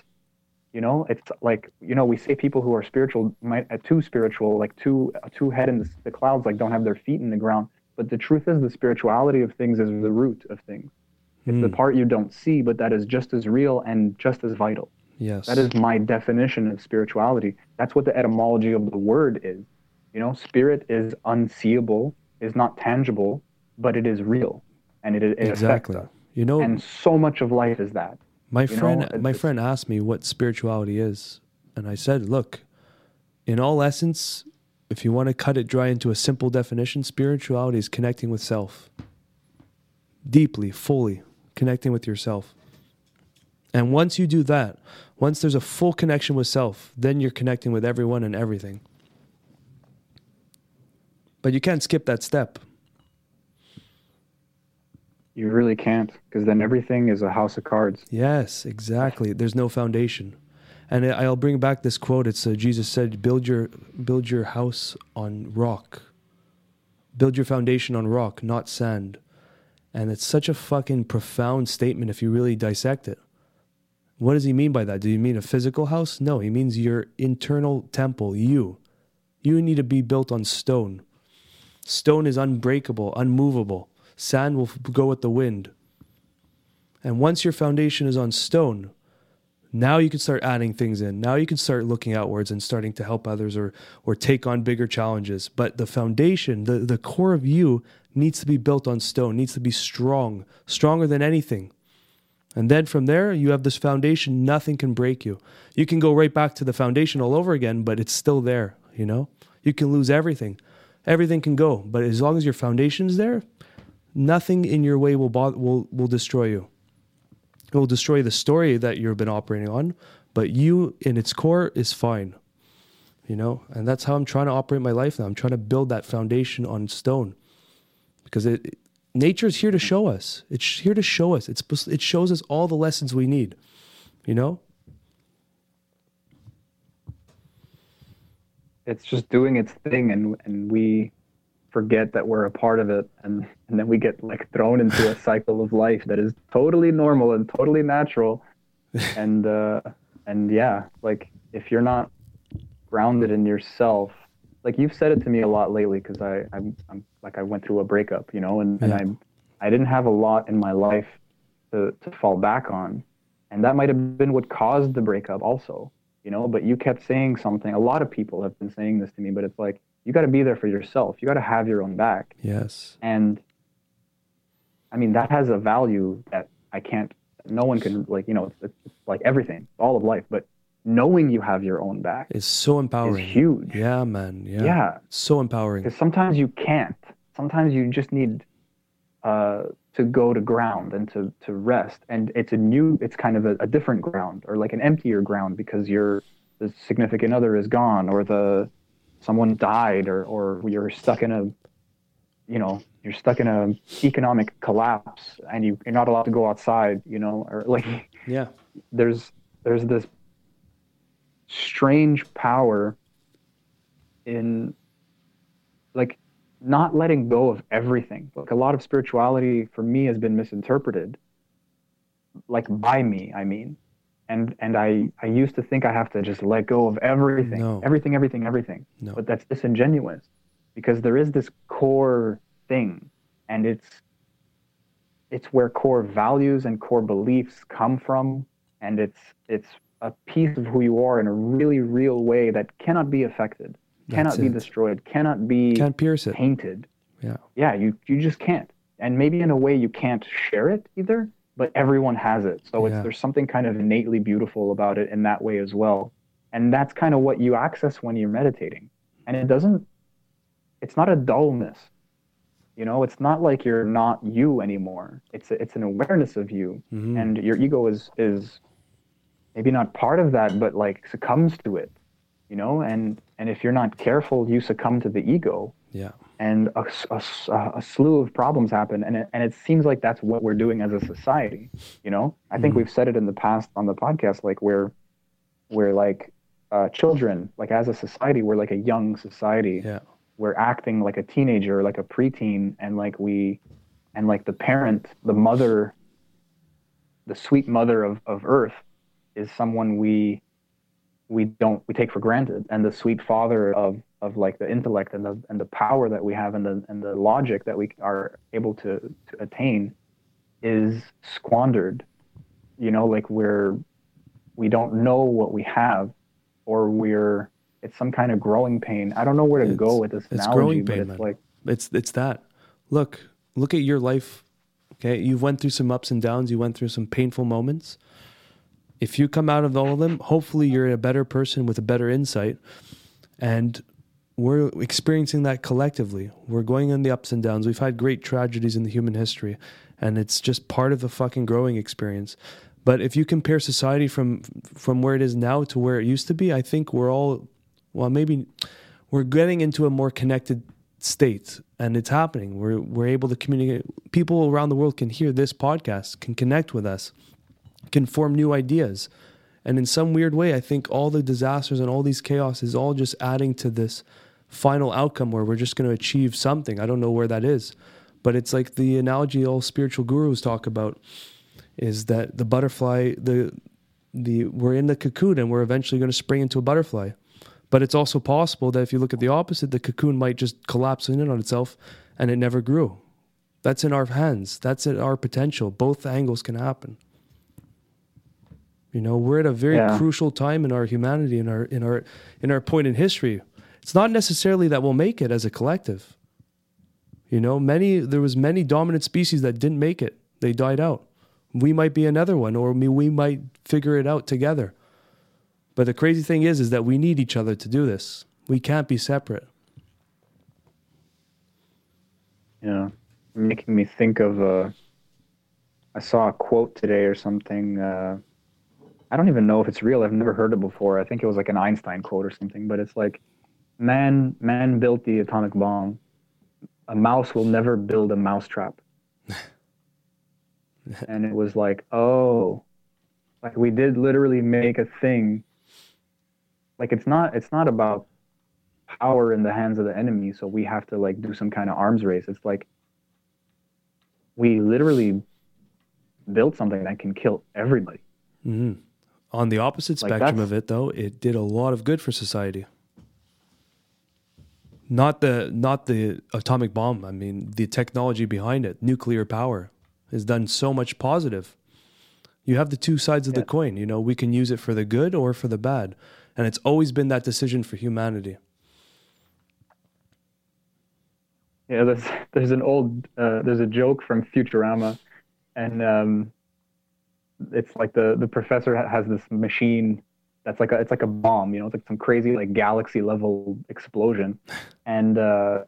You know, it's like you know we say people who are spiritual might uh, too spiritual, like too uh, too head in the, the clouds, like don't have their feet in the ground. But the truth is, the spirituality of things is the root of things. It's the Mm. part you don't see, but that is just as real and just as vital. Yes. That is my definition of spirituality. That's what the etymology of the word is. You know, spirit is unseeable, is not tangible, but it is real, and it, it exactly. affects us. You know, And so much of life is that. my you friend, it's- my friend asked me what spirituality is, and I said, "Look, in all essence, if you want to cut it dry into a simple definition, spirituality is connecting with self, deeply, fully connecting with yourself. And once you do that, once there's a full connection with self, then you're connecting with everyone and everything. But you can't skip that step. You really can't, because then everything is a house of cards. Yes, exactly. There's no foundation, and I'll bring back this quote. It's uh, Jesus said, "Build your build your house on rock. Build your foundation on rock, not sand." And it's such a fucking profound statement if you really dissect it. What does he mean by that? Do you mean a physical house? No, he means your internal temple. You, you need to be built on stone. Stone is unbreakable, unmovable. Sand will go with the wind. And once your foundation is on stone, now you can start adding things in. Now you can start looking outwards and starting to help others or or take on bigger challenges. But the foundation, the, the core of you needs to be built on stone, needs to be strong, stronger than anything. And then from there, you have this foundation, nothing can break you. You can go right back to the foundation all over again, but it's still there, you know? You can lose everything. Everything can go, but as long as your foundation's there, nothing in your way will bother, will will destroy you. It will destroy the story that you've been operating on, but you in its core is fine. You know, and that's how I'm trying to operate my life now. I'm trying to build that foundation on stone, because it, it nature is here to show us. It's here to show us. It's it shows us all the lessons we need. You know, It's just doing its thing, and and we forget that we're a part of it, and and then we get like thrown into a cycle of life that is totally normal and totally natural, and uh, and yeah, like if you're not grounded in yourself, like you've said it to me a lot lately, because I I'm, I'm like I went through a breakup, you know, and and I I didn't have a lot in my life to to fall back on, and that might have been what caused the breakup also you know but you kept saying something. A lot of people have been saying this to me but it's like you got to be there for yourself. You got to have your own back. Yes, and i mean that has a value that i can't no one can like you know it's, it's like everything all of life but knowing you have your own back is so is empowering. huge. Yeah, man. Yeah, yeah. So empowering. because sometimes you can't sometimes you just need uh, to go to ground and to, to rest. And it's a new it's kind of a, a different ground or like an emptier ground because your the significant other is gone or the someone died or, or you're stuck in a you know you're stuck in a economic collapse and you, you're not allowed to go outside you know or like Yeah, there's there's this strange power in not letting go of everything. Like a lot of spirituality for me has been misinterpreted like by me i mean. And and i i used to think i have to just let go of everything. No. everything everything everything. No. but that's disingenuous because there is this core thing and it's it's where core values and core beliefs come from and it's it's a piece of who you are in a really real way that cannot be affected cannot be destroyed, cannot be Can't pierce it. tainted. Yeah. Yeah, you you just can't. And maybe in a way you can't share it either, but everyone has it. So Yeah. it's there's something kind of innately beautiful about it in that way as well. And that's kind of what you access when you're meditating. And it doesn't it's not a dullness. You know, it's not like you're not you anymore. It's a, it's an awareness of you Mhm. and your ego is is maybe not part of that but like succumbs to it. You know, and and if you're not careful, you succumb to the ego yeah. and a, a, a slew of problems happen and it, and it seems like that's what we're doing as a society you know i think Mhm. we've said it in the past on the podcast like we're we're like uh, children like as a society we're like a young society Yeah. we're acting like a teenager like a preteen and like we and like the parent the mother the sweet mother of, of earth is someone we we don't we take for granted and the sweet father of of like the intellect and the and the power that we have and the and the logic that we are able to to attain is squandered you know like we're we don't know what we have or we're it's some kind of growing pain i don't know where to go with this it's analogy growing but pain, it's man. like It's it's that. Look, look at your life. Okay, you've went through some ups and downs. You went through some painful moments. If you come out of all of them, hopefully you're a better person with a better insight. And we're experiencing that collectively. We're going in the ups and downs. We've had great tragedies in the human history, and it's just part of the fucking growing experience. But if you compare society from from where it is now to where it used to be, I think we're all well, maybe we're getting into a more connected state and it's happening. We're we're able to communicate people around the world can hear this podcast, can connect with us, can form new ideas. And in some weird way, I think all the disasters and all these chaos is all just adding to this final outcome where we're just going to achieve something. I don't know where that is. But it's like the analogy all spiritual gurus talk about is that the butterfly the the we're in the cocoon and we're eventually going to spring into a butterfly. But it's also possible that if you look at the opposite, the cocoon might just collapse in on itself and it never grew. That's in our hands. That's at our potential. Both angles can happen. You know, we're at a very Yeah. crucial time in our humanity, in our in our in our point in history. It's not necessarily that we'll make it as a collective. You know, many there was many dominant species that didn't make it. They died out. We might be another one, or we, we might figure it out together. But the crazy thing is, is that we need each other to do this. We can't be separate. Yeah, making me think of a. I saw a quote today or something. Uh, I don't even know if it's real. I've never heard it before. I think it was like an Einstein quote or something. But it's like, man, man built the atomic bomb. A mouse will never build a mousetrap. and it was like, oh, like we did literally make a thing. Like it's not. It's not about power in the hands of the enemy so we have to like do some kind of arms race it's like we literally built something that can kill everybody hmm On the opposite Like, spectrum of it, though, it did a lot of good for society. Not the not the atomic bomb. I mean, the technology behind it, nuclear power, has done so much positive. You have the two sides of the coin. You know, we can use it for the good or for the bad, and it's always been that decision for humanity. yeah there's there's an old uh, there's a joke from futurama and um it's like the the professor has this machine that's like a it's like a bomb you know it's like some crazy like galaxy level explosion. And uh,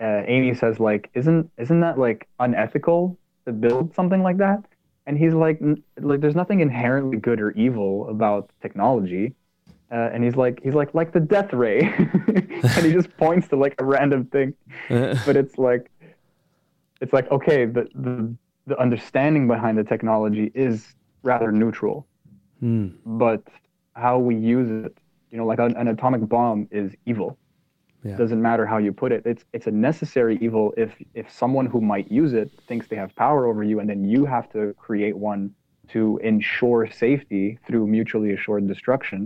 uh amy says like isn't isn't that like unethical to build something like that? And he's like "N- like there's nothing inherently good or evil about technology. Uh, and he's like he's like like the death ray. And he just points to like a random thing. But it's like it's like okay the the, the understanding behind the technology is rather neutral Hmm. but how we use it you know like an, an atomic bomb is evil Yeah. doesn't matter how you put it it's it's a necessary evil if if someone who might use it thinks they have power over you and then you have to create one to ensure safety through mutually assured destruction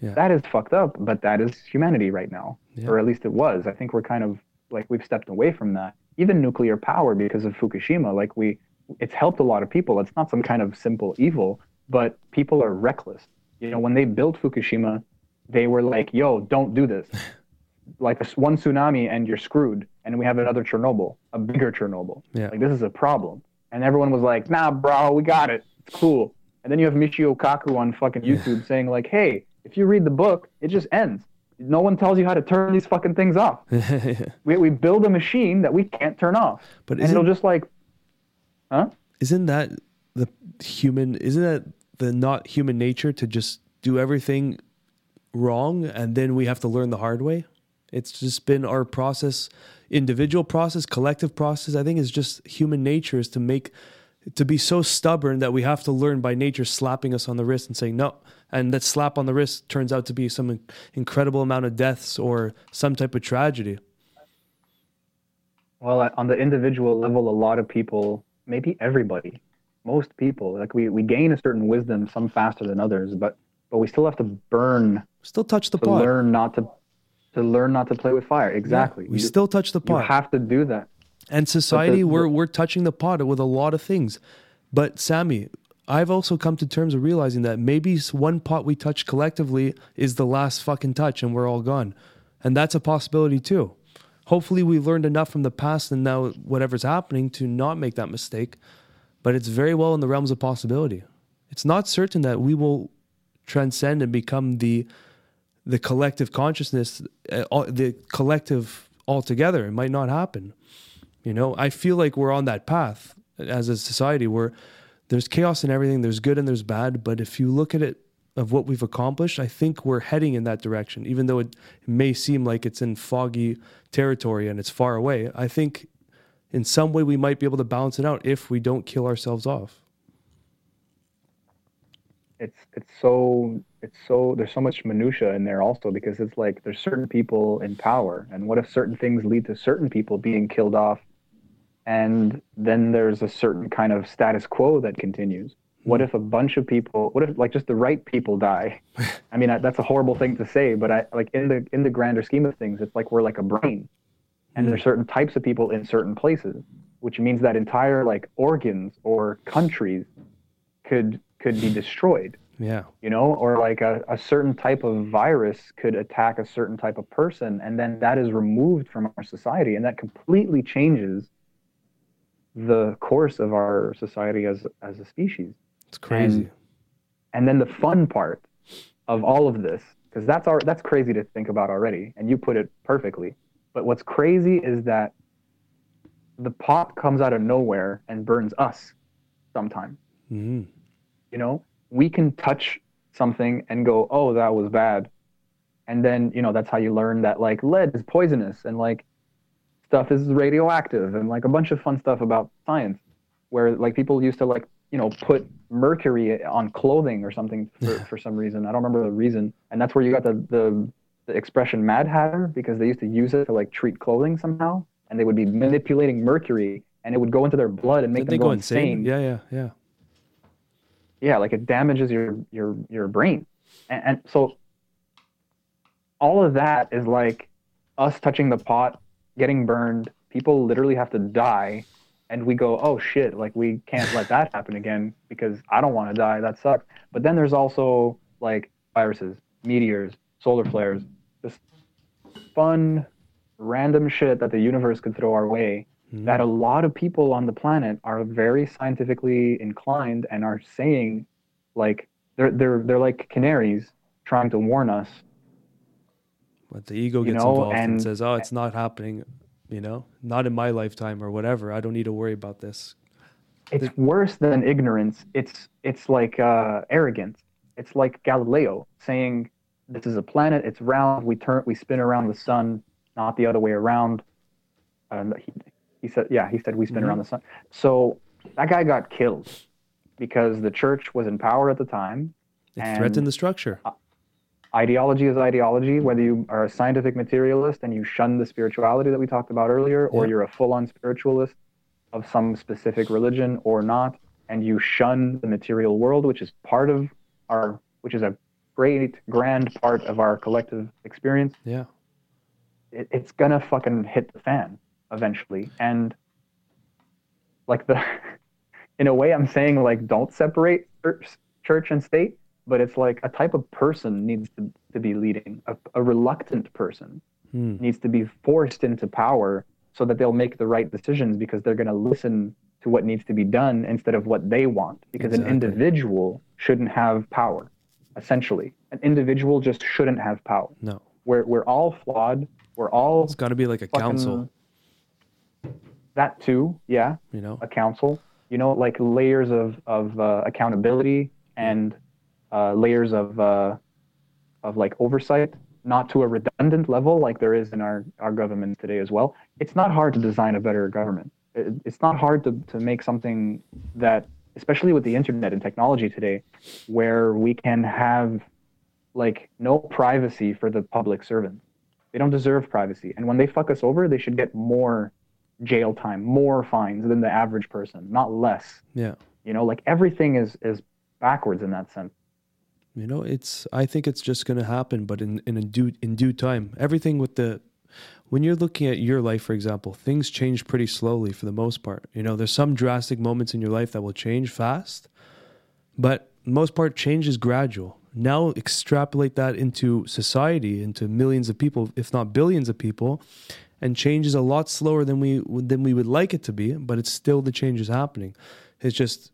Yeah. that is fucked up but that is humanity right now Yeah. or at least it was i think we're kind of like we've stepped away from that even nuclear power because of fukushima like we it's helped a lot of people it's not some kind of simple evil but people are reckless you know when they built fukushima they were like yo don't do this like one tsunami and you're screwed, and we have another Chernobyl, a bigger Chernobyl. Yeah. Like this is a problem, and everyone was like, "Nah, bro, we got it. It's cool." And then you have Michio Kaku on fucking YouTube saying like, "Hey, if you read the book, it just ends. No one tells you how to turn these fucking things off. We we build a machine that we can't turn off, But and it'll just like, huh? isn't that the human isn't that the not human nature to just do everything wrong and then we have to learn the hard way? It's just been our process individual process collective process. I think is just human nature is to make to be so stubborn that we have to learn by nature slapping us on the wrist and saying no. And that slap on the wrist turns out to be some incredible amount of deaths or some type of tragedy. Well, on the individual level, a lot of people, maybe everybody, most people, like we, we gain a certain wisdom, some faster than others, but but we still have to burn still touch the to pot learn not to to learn not to play with fire. Exactly. we you, still touch the you pot have to do that. And society, the- we're we're touching the pot with a lot of things. But Sammy, I've also come to terms of realizing that maybe one pot we touch collectively is the last fucking touch, and we're all gone, and that's a possibility too. Hopefully, we learned enough from the past and now whatever's happening to not make that mistake. But it's very well in the realms of possibility. It's not certain that we will transcend and become the the collective consciousness, uh, the collective altogether. It might not happen. You know, I feel like we're on that path as a society where there's chaos and everything, there's good and there's bad. But if you look at it of what we've accomplished, I think we're heading in that direction, even though it may seem like it's in foggy territory and it's far away. I think in some way we might be able to balance it out if we don't kill ourselves off. It's it's so it's so there's so much minutia in there also because it's like there's certain people in power, and what if certain things lead to certain people being killed off, and then there's a certain kind of status quo that continues. What hmm. if a bunch of people? What if like just the right people die? I mean, I, that's a horrible thing to say, but I like in the in the grander scheme of things, it's like we're like a brain, and hmm. there's certain types of people in certain places, which means that entire like organs or countries could could be destroyed Yeah. you know or like a, a certain type of virus could attack a certain type of person and then that is removed from our society and that completely changes the course of our society as as a species It's crazy. and then the fun part of all of this because that's our that's crazy to think about already and you put it perfectly. But what's crazy is that the pot comes out of nowhere and burns us sometime. Hmm you know we can touch something and go oh that was bad. And then you know that's how you learn that like lead is poisonous and like stuff is radioactive and like a bunch of fun stuff about science where like people used to like you know put mercury on clothing or something for, for some reason. I don't remember the reason. And that's where you got the, the the expression mad hatter because they used to use it to like treat clothing somehow and they would be manipulating mercury and it would go into their blood and make Did them go go insane? insane. Yeah, yeah, yeah. yeah like it damages your your your brain. And, and so all of that is like us touching the pot getting burned. People literally have to die and we go oh shit like we can't let that happen again because i don't want to die that sucks. But then there's also like viruses meteors solar flares just fun random shit that the universe could throw our way hmm. that a lot of people on the planet are very scientifically inclined and are saying like they're they're they're like canaries trying to warn us. But the ego You gets know, involved and, and- says, "Oh, it's not happening," you know, not in my lifetime or whatever. I don't need to worry about this. it's worse than ignorance. It's it's like uh, arrogance. It's like galileo saying this is a planet. It's round. We turn we spin around the sun not the other way around. Um, he, he said yeah he said we spin around the sun. So that guy got killed because the church was in power at the time. It And- threatened the structure. Ideology is ideology whether you are a scientific materialist and you shun the spirituality that we talked about earlier or Yeah. you're a full-on spiritualist of some specific religion or not and you shun the material world which is part of our which is a great grand part of our collective experience Yeah. it, it's gonna fucking hit the fan eventually and like the in a way i'm saying like don't separate church, church and state but it's like a type of person needs to, to be leading. A, a reluctant person needs to be forced into power so that they'll make the right decisions because they're going to listen to what needs to be done instead of what they want. Because Exactly. an individual shouldn't have power essentially. An individual just shouldn't have power. No, we're, we're all flawed. We're all it's got to be like a fucking- council. that too yeah. You know, a council. You know like layers of of uh, accountability and uh, layers of uh, of like oversight not to a redundant level like there is in our our government today as well. It's not hard to design a better government. It- it's not hard to, to make something that especially with the internet and technology today where we can have like no privacy for the public servants they don't deserve privacy. And when they fuck us over they should get more jail time more fines than the average person not less. Yeah. you know like everything is is backwards in that sense You know, it's. I think it's just going to happen, but in in due in due time. Everything with the, when you're looking at your life, for example, things change pretty slowly for the most part. You know, there's some drastic moments in your life that will change fast, but most part change is gradual. Now extrapolate that into society, into millions of people, if not billions of people, and change is a lot slower than we than we would like it to be. But it's still the change is happening. It's just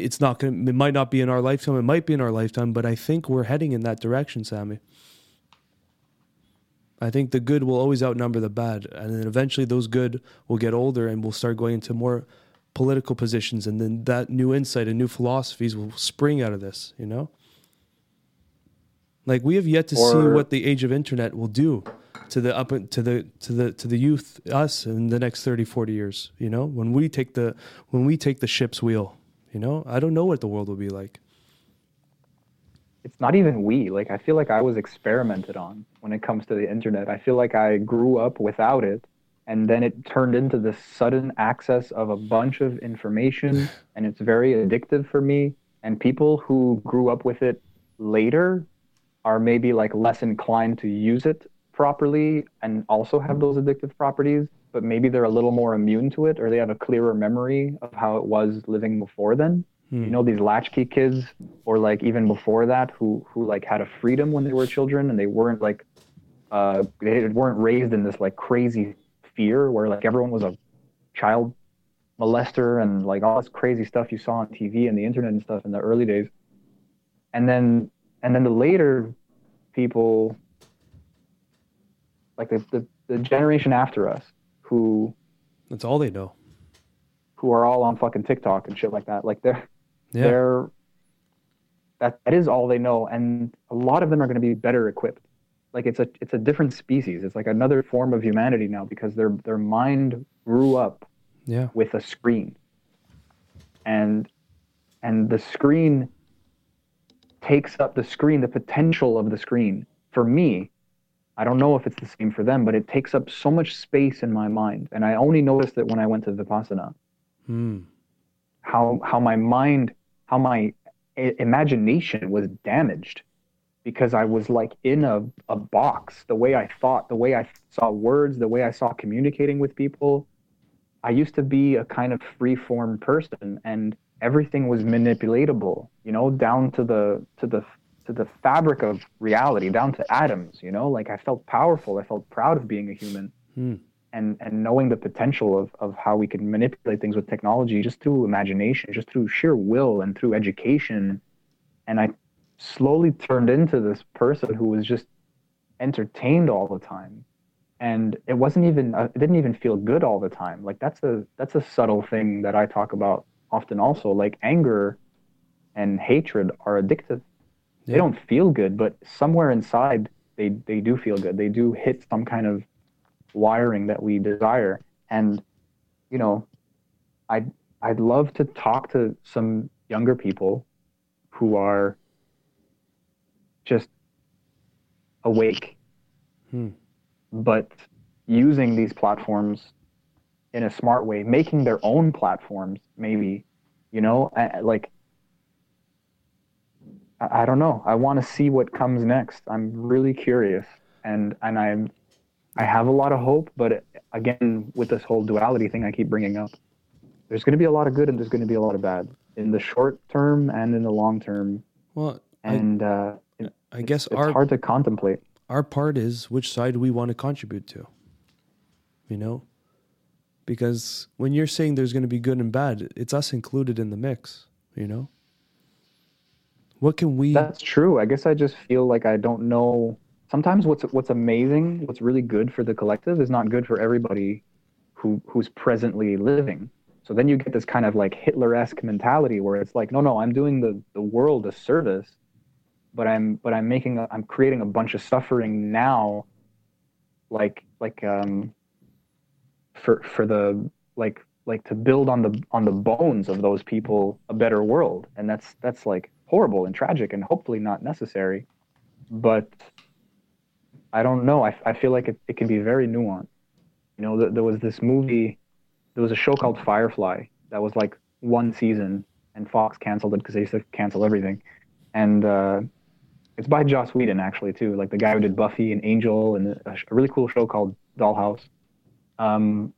it's not going to it might not be in our lifetime it might be in our lifetime but i think we're heading in that direction sammy. I think the good will always outnumber the bad and then eventually those good will get older and will start going into more political positions and then that new insight and new philosophies will spring out of this you know? Like we have yet to see what the age of internet will do to the up to the to the to the youth us in the next 30 40 years you know? When we take the when we take the ship's wheel you know? I don't know what the world will be like. It's not even we. Like i feel like i was experimented on when it comes to the internet. I feel like i grew up without it and then it turned into this sudden access of a bunch of information and it's very addictive for me. And people who grew up with it later are maybe like less inclined to use it properly and also have those addictive properties but maybe they're a little more immune to it or they have a clearer memory of how it was living before then. You know these latchkey kids or like even before that who who like had a freedom when they were children and they weren't like uh they weren't raised in this like crazy fear where like everyone was a child molester and like all this crazy stuff you saw on TV and the internet and stuff in the early days. And then and then the later people like the, the, the generation after us who that's all they know. who are all on fucking TikTok and shit like that. Like they're yeah. they're that that is all they know. And a lot of them are going to be better equipped. Like it's a it's a different species. It's like another form of humanity now because their their mind grew up yeah. with a screen. And and the screen takes up the screen the potential of the screen. For me i don't know if it's the same for them but it takes up so much space in my mind. And i only noticed it when i went to vipassana. Hmm. how how my mind how my i- imagination was damaged because I was like in a, a box. The way I thought the way I saw words the way I saw communicating with people. I used to be a kind of free form person and everything was manipulatable you know down to the to the to the fabric of reality down to atoms you know? Like I felt powerful. I felt proud of being a human. Hmm. and and knowing the potential of of how we can manipulate things with technology just through imagination just through sheer will and through education. And i slowly turned into this person who was just entertained all the time. And it wasn't even uh, it didn't even feel good all the time. Like that's a that's a subtle thing that i talk about often also. Like anger and hatred are addictive they don't feel good but somewhere inside they they do feel good they do hit some kind of wiring that we desire and you know i'd i'd love to talk to some younger people who are just awake Hmm. but using these platforms in a smart way making their own platforms maybe you know I- like I, I don't know i want to see what comes next i'm really curious and and i'm i have a lot of hope but again with this whole duality thing i keep bringing up there's going to be a lot of good and there's going to be a lot of bad in the short term and in the long term well I, and uh, it, I guess it's our hard to contemplate our part is which side we want to contribute to. You know? Because when you're saying there's going to be good and bad, it's us included in the mix, you know? What can we That's true. I guess I just feel like I don't know. Sometimes what's what's amazing, what's really good for the collective is not good for everybody who who's presently living. So then you get this kind of like Hitler-esque mentality where it's like, no, no, I'm doing the the world a service, but I'm but I'm making I'm creating a bunch of suffering now, like like um for for the like like to build on the on the bones of those people a better world, and that's that's like horrible and tragic and hopefully not necessary. But I don't know. I, I feel like it, it can be very nuanced. You know, th- there was this movie, there was a show called Firefly that was like one season, and Fox canceled it because they used to cancel everything. And uh, it's by Joss Whedon, actually, too. Like the guy who did Buffy and Angel, and a, a really cool show called Dollhouse. Um,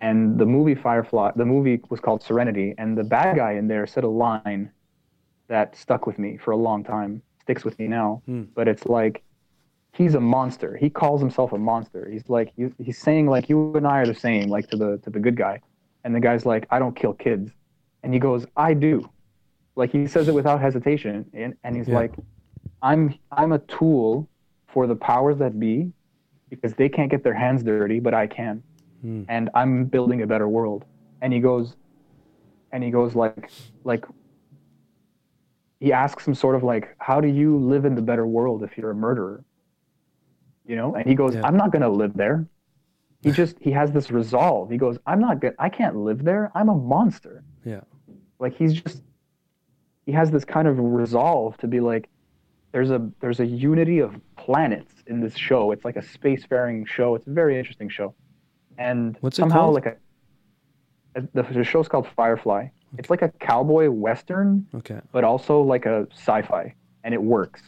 and the movie Firefly, the movie was called Serenity, and the bad guy in there said a line that stuck with me for a long time, sticks with me now. Hmm. But it's like he's a monster. He calls himself a monster. He's like he's, he's saying like you and I are the same, like to the to the good guy, and the guy's like I don't kill kids, and he goes I do, like he says it without hesitation, and and he's Yeah. like I'm I'm a tool for the powers that be, because they can't get their hands dirty, but I can Hmm. and I'm building a better world. And he goes, and he goes like, like, he asks him sort of like, how do you live in the better world if you're a murderer? You know? And he goes, Yeah. I'm not gonna live there. He just he has this resolve. He goes, I'm not good. I can't live there. I'm a monster. Yeah. Like he's just he has this kind of resolve to be like, there's a there's a unity of planets in this show. It's like a spacefaring show. It's a very interesting show. And What's somehow like a, a the, the show's called Firefly. It's like a cowboy western, Okay. but also like a sci-fi, and it works.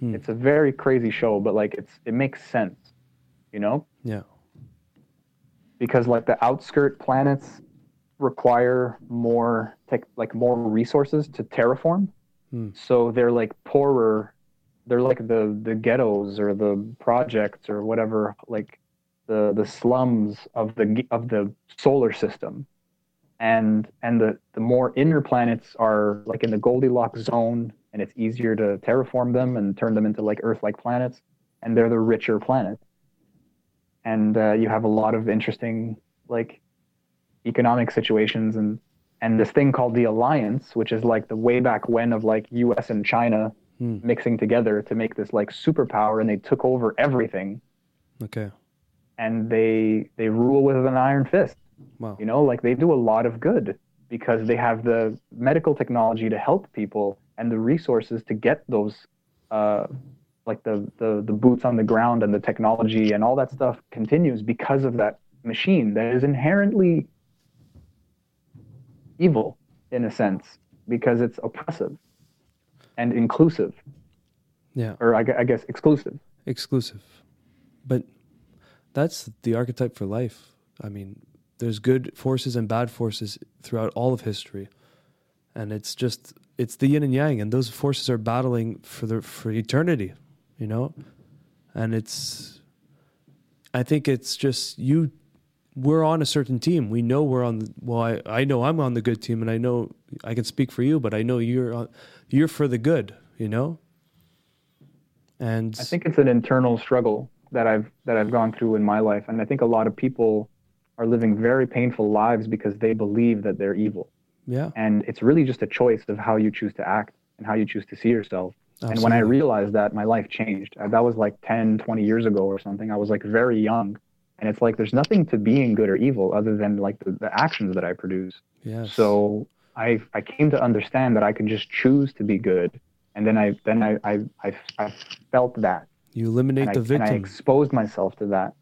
Hmm. It's a very crazy show, but like it's it makes sense, you know, Yeah. because like the outskirt planets require more tech, like more resources to terraform. Hmm. So they're like poorer. They're like the the ghettos or the projects or whatever, like the the slums of the of the solar system. And and the the more inner planets are like in the Goldilocks zone, and it's easier to terraform them and turn them into like Earth-like planets, and they're the richer planets. And uh, you have a lot of interesting like economic situations and and this thing called the alliance which is like the way back when of like us and china Hmm. mixing together to make this like superpower and they took over everything Okay. and they they rule with an iron fist Wow. you know like they do a lot of good because they have the medical technology to help people and the resources to get those uh like the the the boots on the ground and the technology and all that stuff continues because of that machine that is inherently evil in a sense because it's oppressive and inclusive Yeah. or I, I guess exclusive exclusive. But that's the archetype for life. I mean, there's good forces and bad forces throughout all of history. And it's just it's the yin and yang and those forces are battling for the for eternity, you know? And it's I think it's just you we're on a certain team. We know we're on the, well I, I know I'm on the good team and I know I can speak for you, but I know you're on you're for the good, you know? And I think it's an internal struggle that I've that I've gone through in my life, and I think a lot of people are living very painful lives because they believe that they're evil, yeah. and it's really just a choice of how you choose to act and how you choose to see yourself. And when I realized that, my life changed. Uh, That was like 10, 20 years ago or something. I was like very young, and it's like there's nothing to being good or evil other than like the, the actions that I produce. Yes. So I I came to understand that I could just choose to be good, and then I then I I I, I felt that, you eliminate and I, the and I victim. exposed myself to that.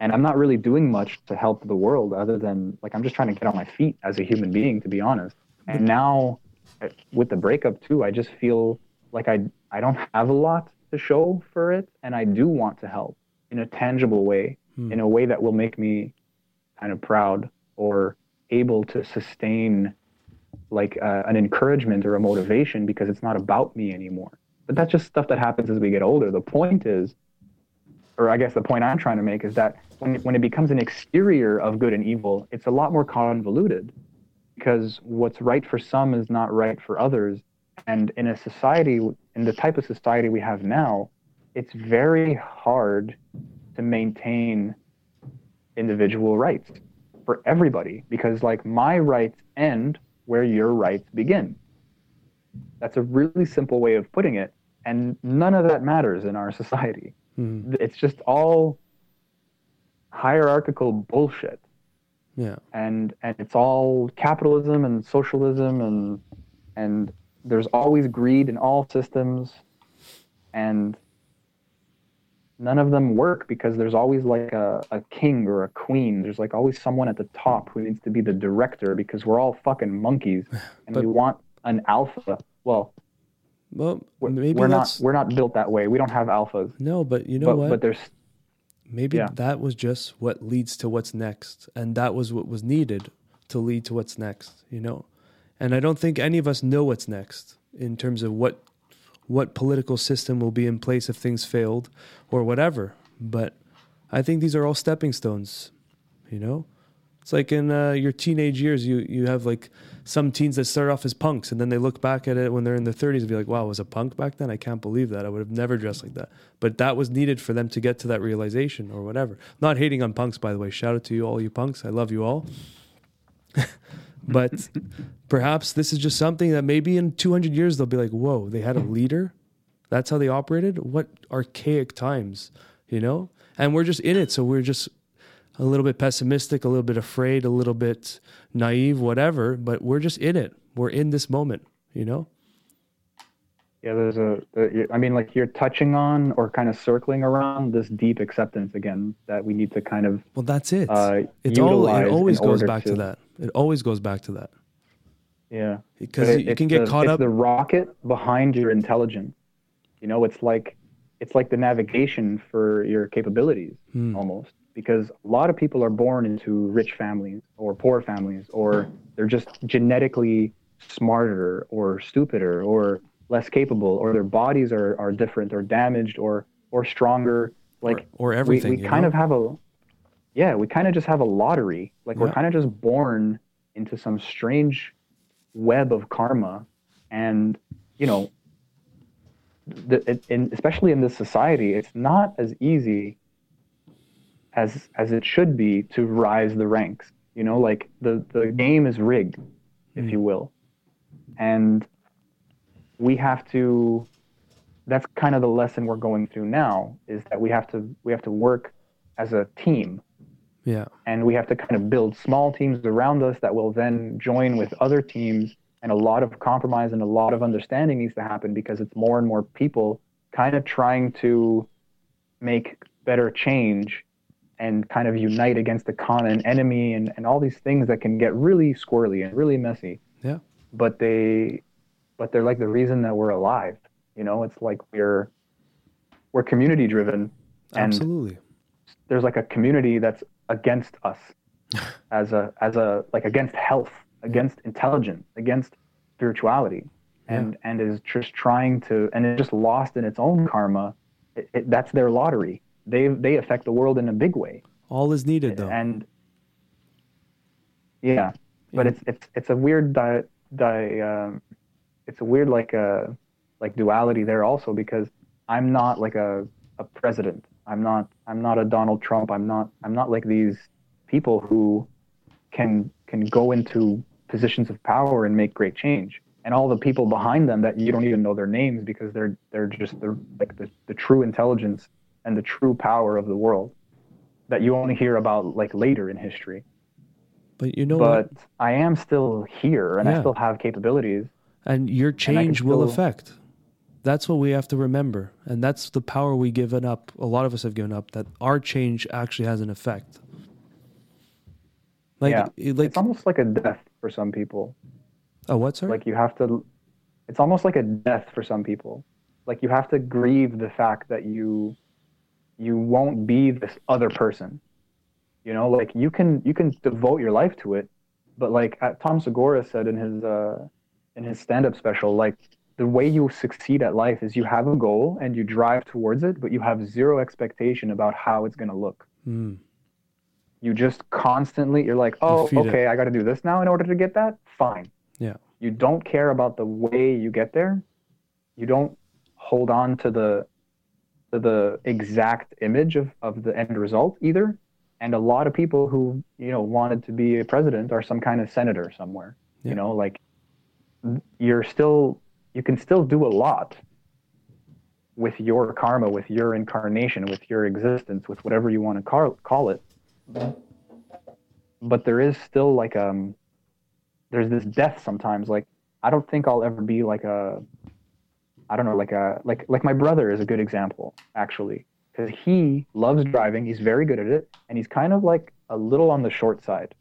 And I'm not really doing much to help the world other than like I'm just trying to get on my feet as a human being, to be honest. And now uh, with the breakup too, I just feel like I I don't have a lot to show for it, and I do want to help in a tangible way, Hmm. in a way that will make me kind of proud or able to sustain like uh, an encouragement or a motivation because it's not about me anymore. But that's just stuff that happens as we get older. The point is or I guess the point I'm trying to make is that when when it becomes an exterior of good and evil, it's a lot more convoluted because what's right for some is not right for others. And in a society, in the type of society we have now, it's very hard to maintain individual rights for everybody because, like, my rights end where your rights begin. That's a really simple way of putting it. And none of that matters in our society. Mhm. It's just all hierarchical bullshit. Yeah. and and it's all capitalism and socialism and and there's always greed in all systems. And none of them work because there's always like a, a king or a queen. There's like always someone at the top who needs to be the director because we're all fucking monkeys. And But- we want an alpha. Well Well, we're, maybe we're not we're not built that way we don't have alphas no, but you know but what? but there's Maybe Yeah. that was just what leads to what's next. And that was what was needed to lead to what's next, you know? And I don't think any of us know what's next in terms of what what political system will be in place if things failed or whatever. But I think these are all stepping stones, you know? It's like in uh, your teenage years, you, you have like some teens that start off as punks and then they look back at it when they're in their 30s and be like, wow, I was a punk back then? I can't believe that. I would have never dressed like that. But that was needed for them to get to that realization or whatever. Not hating on punks, by the way. Shout out to you, all you punks. I love you all. but perhaps this is just something that maybe in 200 years they'll be like, whoa, they had a leader? That's how they operated? What archaic times, you know? And we're just in it. So we're just a little bit pessimistic, a little bit afraid, a little bit naive, whatever, but we're just in it. We're in this moment, you know? Yeah, there's a, I mean, like you're touching on or kind of circling around this deep acceptance again that we need to kind of. Well, that's it. Uh, it's all, it always goes back to to- that. It always goes back to that. Yeah. Because it- you can get the- caught it's up. the rocket behind your intelligence. You know, it's like, it's like the navigation for your capabilities Hmm. almost. Because a lot of people are born into rich families or poor families, or hmm. they're just genetically smarter or stupider or less capable, or their bodies are, are different or damaged or or stronger. Like or everything, We, we kind know? of have a, yeah, we kind of just have a lottery. Like we're kind of just born into some strange web of karma, and you know, the, in, especially in this society, it's not as easy as as it should be to rise the ranks. You know, like the the game is rigged, if hmm. you will, and we have to that's kind of the lesson we're going through now is that we have to we have to work as a team yeah. and we have to kind of build small teams around us that will then join with other teams and a lot of compromise and a lot of understanding needs to happen because it's more and more people kind of trying to make better change and kind of unite against a common enemy and, and all these things that can get really squirrely and really messy. Yeah. but they but they're like the reason that we're alive you know? It's like we're we're community driven Absolutely. there's like a community that's against us as a as a like against health against intelligence against spirituality. And and is just trying to and is just lost in its own karma. It, it, that's their lottery they they affect the world in a big way. All is needed, though. and yeah but it's it's it's a weird di, di um, it's a weird like uh like duality there also because i'm not like a a president. I'm not i'm not a donald trump. I'm not i'm not like these people who can can go into positions of power and make great change. And all the people behind them that you don't even know their names because they're they're just the like the, the true intelligence and the true power of the world that you only hear about like later in history but you know but what? I am still here and Yeah. I still have capabilities. And your change will still- affect. That's what we have to remember. And that's the power we've given up. A lot of us have given up that our change actually has an effect. Like, yeah, it- like, it's almost like a death for some people. oh, what, sorry? Like you have to. It's almost like a death for some people. Like you have to grieve the fact that you, you won't be this other person. You know, like you can you can devote your life to it, but like uh, Tom Segura said in his uh, in his stand-up special, like the way you succeed at life is you have a goal and you drive towards it, but you have zero expectation about how it's going to look. Mm. You just constantly, you're like, oh, it. okay, I got to do this now in order to get that. Fine. Yeah. You don't care about the way you get there. You don't hold on to the the exact image of, of the end result either. And a lot of people who, you know, wanted to be a president are some kind of senator somewhere. Yeah. You know, like you're still you can still do a lot with your karma, with your incarnation, with your existence, with whatever you want to call, call it. But there is still like um there's this death sometimes. Like I don't think I'll ever be like a I don't know, like a like like my brother is a good example actually, because he loves driving. He's very good at it, and he's kind of like a little on the short side.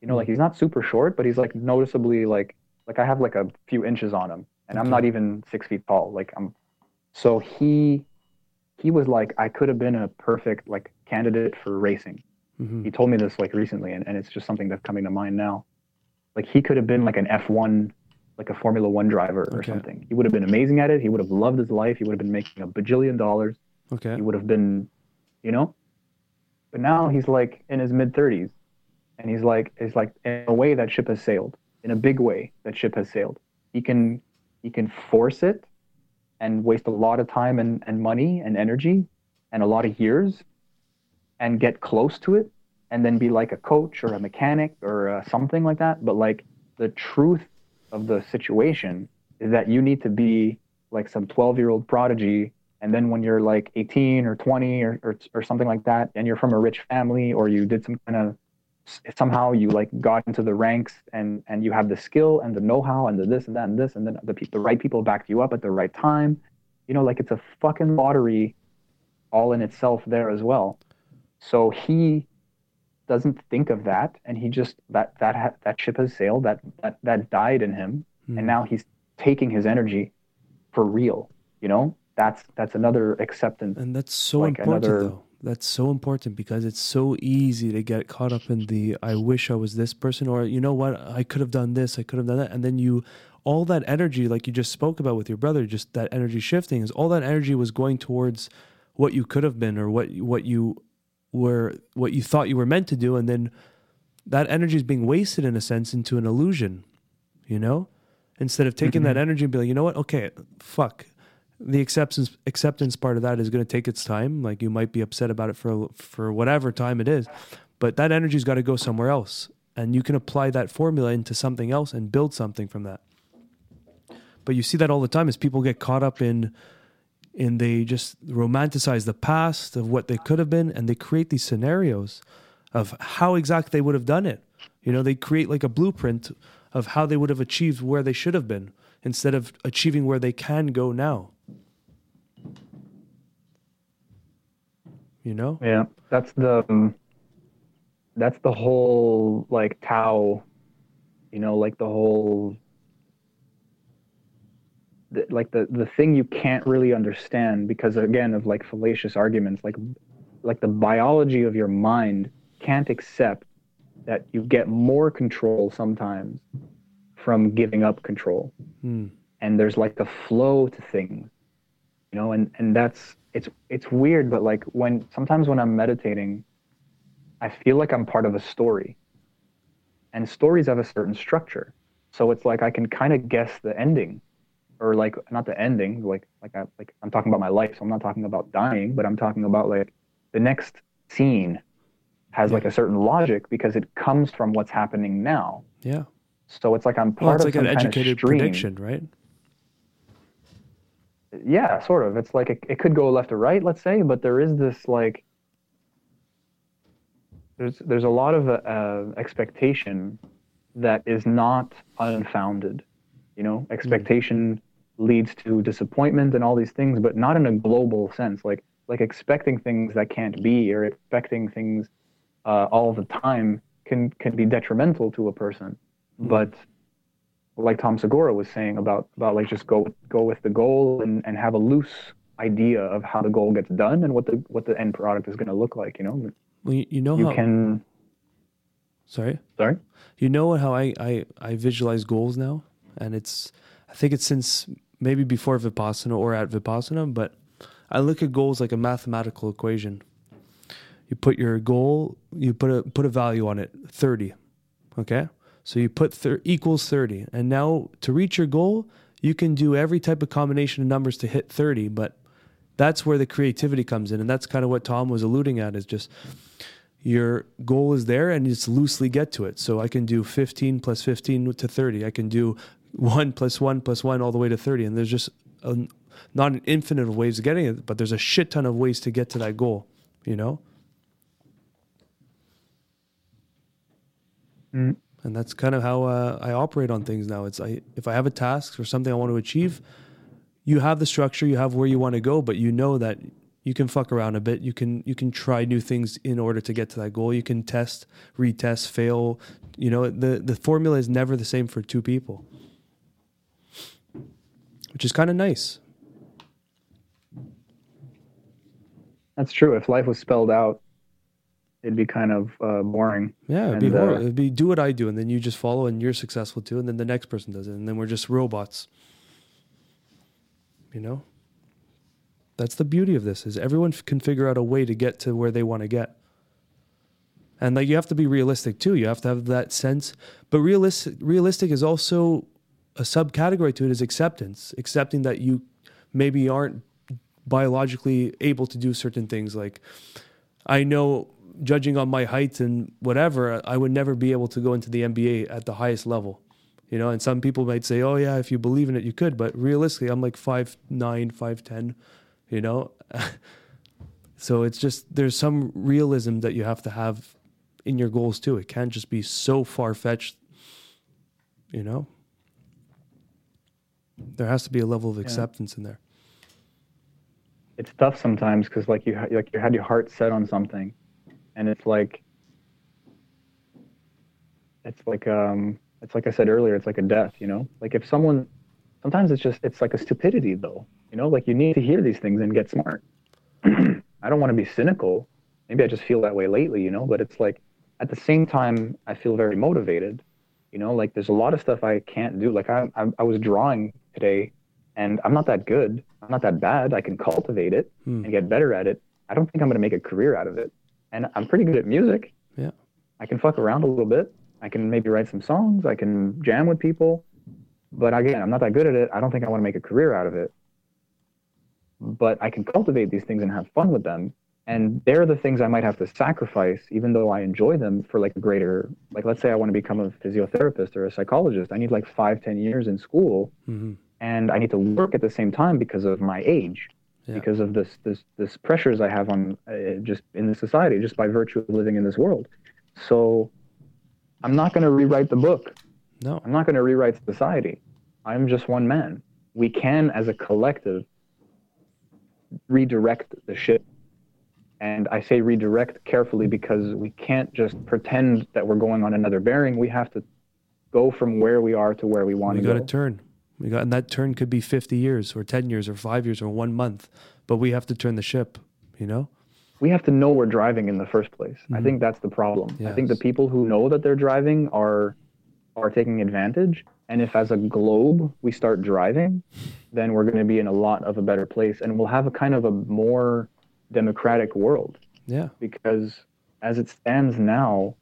You know, like he's not super short, but he's like noticeably like like I have like a few inches on him, and I'm not even six feet tall. Like I'm, so he he was like I could have been a perfect like candidate for racing. hmm He told me this like recently, and, and it's just something that's coming to mind now. Like he could have been like an F1, like a Formula One driver or Okay. something. He would have been amazing at it. He would have loved his life. He would have been making a bajillion dollars. Okay. He would have been, you know. But now he's like in his mid 30s, and he's like, it's like in a way that ship has sailed. In a big way, that ship has sailed. He can he can force it, and waste a lot of time and, and money and energy, and a lot of years, and get close to it, and then be like a coach or a mechanic or uh, something like that. But like the truth of the situation is that you need to be like some 12 year old prodigy and then when you're like 18 or 20 or, or, or something like that and you're from a rich family or you did some kind of somehow you like got into the ranks and and you have the skill and the know-how and the this and that and this and then the, the right people backed you up at the right time you know like it's a fucking lottery all in itself there as well. So he doesn't think of that and he just that that that ship has sailed that that that died in him Hmm. and now he's taking his energy for real you know that's that's another acceptance And that's so like important, another- though. That's so important because it's so easy to get caught up in the I wish I was this person, or you know what, I could have done this, I could have done that. And then you, all that energy, like you just spoke about with your brother, just that energy shifting, is all that energy was going towards what you could have been or what, what you were, what you thought you were meant to do. And then that energy is being wasted in a sense into an illusion, you know? Instead of taking that mm-hmm. energy and be like, you know what, okay, fuck, the acceptance acceptance part of that is going to take its time. Like you might be upset about it for for whatever time it is, but that energy's got to go somewhere else, and you can apply that formula into something else and build something from that. But you see that all the time as people get caught up in in they just romanticize the past of what they could have been, and they create these scenarios of how exactly they would have done it. You know, they create like a blueprint of how they would have achieved where they should have been instead of achieving where they can go now. You know? Yeah, that's the um, that's the whole like Tao, you know, like the whole the, like the the thing you can't really understand because again of like fallacious arguments like like the biology of your mind can't accept that you get more control sometimes from giving up control. Hmm. and there's like a flow to things you know and and that's it's it's weird but like when sometimes when i'm meditating i feel like i'm part of a story. And stories have a certain structure. So it's like i can kind of guess the ending or like not the ending like like I, like i'm talking about my life so i'm not talking about dying but i'm talking about like the next scene has like a certain logic because it comes from what's happening now. Yeah. so it's like i'm Well, part it's of like an kind educated of prediction, right? yeah sort of. It's like it, it could go left or right let's say but there is this like there's there's a lot of uh, expectation that is not unfounded you know? Expectation leads to disappointment and all these things but not in a global sense like like expecting things that can't be or expecting things uh, all the time can can be detrimental to a person but like Tom Segura was saying about about like just go go with the goal and, and have a loose idea of how the goal gets done and what the what the end product is going to look like. You know, Well, you, you know you how. can. Sorry. Sorry. You know how I, I I visualize goals now, and it's I think it's since maybe before Vipassana or at Vipassana, but I look at goals like a mathematical equation. You put your goal, you put a put a value on it, 30. Okay? So you put thir- equals 30. And now to reach your goal, you can do every type of combination of numbers to hit 30, but that's where the creativity comes in and that's kind of what Tom was alluding at is just your goal is there and just loosely get to it. So I can do 15 plus 15 to 30. I can do 1 plus 1 plus 1 all the way to 30. And there's just a, not an infinite of ways of getting it, but there's a shit ton of ways to get to that goal, you know? Mm. And that's kind of how uh, I operate on things now. It's I, if I have a task or something I want to achieve, you have the structure, you have where you want to go, but you know that you can fuck around a bit. You can you can try new things in order to get to that goal. You can test, retest, fail. You know the the formula is never the same for two people, which is kind of nice. That's true. If life was spelled out, it'd be kind of uh, boring. Yeah, it'd be And, uh, horrible. It'd be do what I do, and then you just follow, and you're successful too, and then the next person does it, and then we're just robots. You know, that's the beauty of this: is everyone f- can figure out a way to get to where they want to get. And like you have to be realistic too. You have to have that sense. But realistic, realistic is also a subcategory to it is acceptance, accepting that you maybe aren't biologically able to do certain things. Like I know, judging on my height and whatever, I would never be able to go into the NBA at the highest level. You know, and some people might say, "Oh yeah, if you believe in it, you could." But realistically, I'm like five nine, five ten. You know, so it's just there's some realism that you have to have in your goals too. It can't just be so far fetched. You know, there has to be a level of acceptance in there. it's tough sometimes because like you ha- like you had your heart set on something, and it's like it's like um it's like I said earlier, it's like a death, you know. Like if someone sometimes it's just it's like a stupidity though, you know. Like you need to hear these things and get smart. I don't want to be cynical. Maybe I just feel that way lately, you know. But it's like at the same time, I feel very motivated. You know, like there's a lot of stuff I can't do. Like I I, I was drawing today, and I'm not that good. I'm not that bad. I can cultivate it Hmm. and get better at it. I don't think I'm going to make a career out of it. And I'm pretty good at music. Yeah. I can fuck around a little bit. I can maybe write some songs. I can jam with people. But again, I'm not that good at it. I don't think I want to make a career out of it. But I can cultivate these things and have fun with them. And they're the things I might have to sacrifice, even though I enjoy them for like a greater, like let's say I want to become a physiotherapist or a psychologist. I need like five, ten years in school hmm and I need to work at the same time because of my age, Yeah. because of this this this pressures I have on uh, just in the society, just by virtue of living in this world. So I'm not going to rewrite the book. No. I'm not going to rewrite society. I'm just one man. We can, as a collective, redirect the ship. And I say redirect carefully because we can't just pretend that we're going on another bearing. We have to go from where we are to where we want to. we got go. to turn. We got, and that turn could be 50 years or 10 years or five years or one month, but we have to turn the ship, you know? we have to know we're driving in the first place. I Mhm. think that's the problem. I think the people who know that they're driving are are taking advantage. And if as a globe we start driving, then we're going to be in a lot of a better place and we'll have a kind of a more democratic world Yeah. because as it stands now,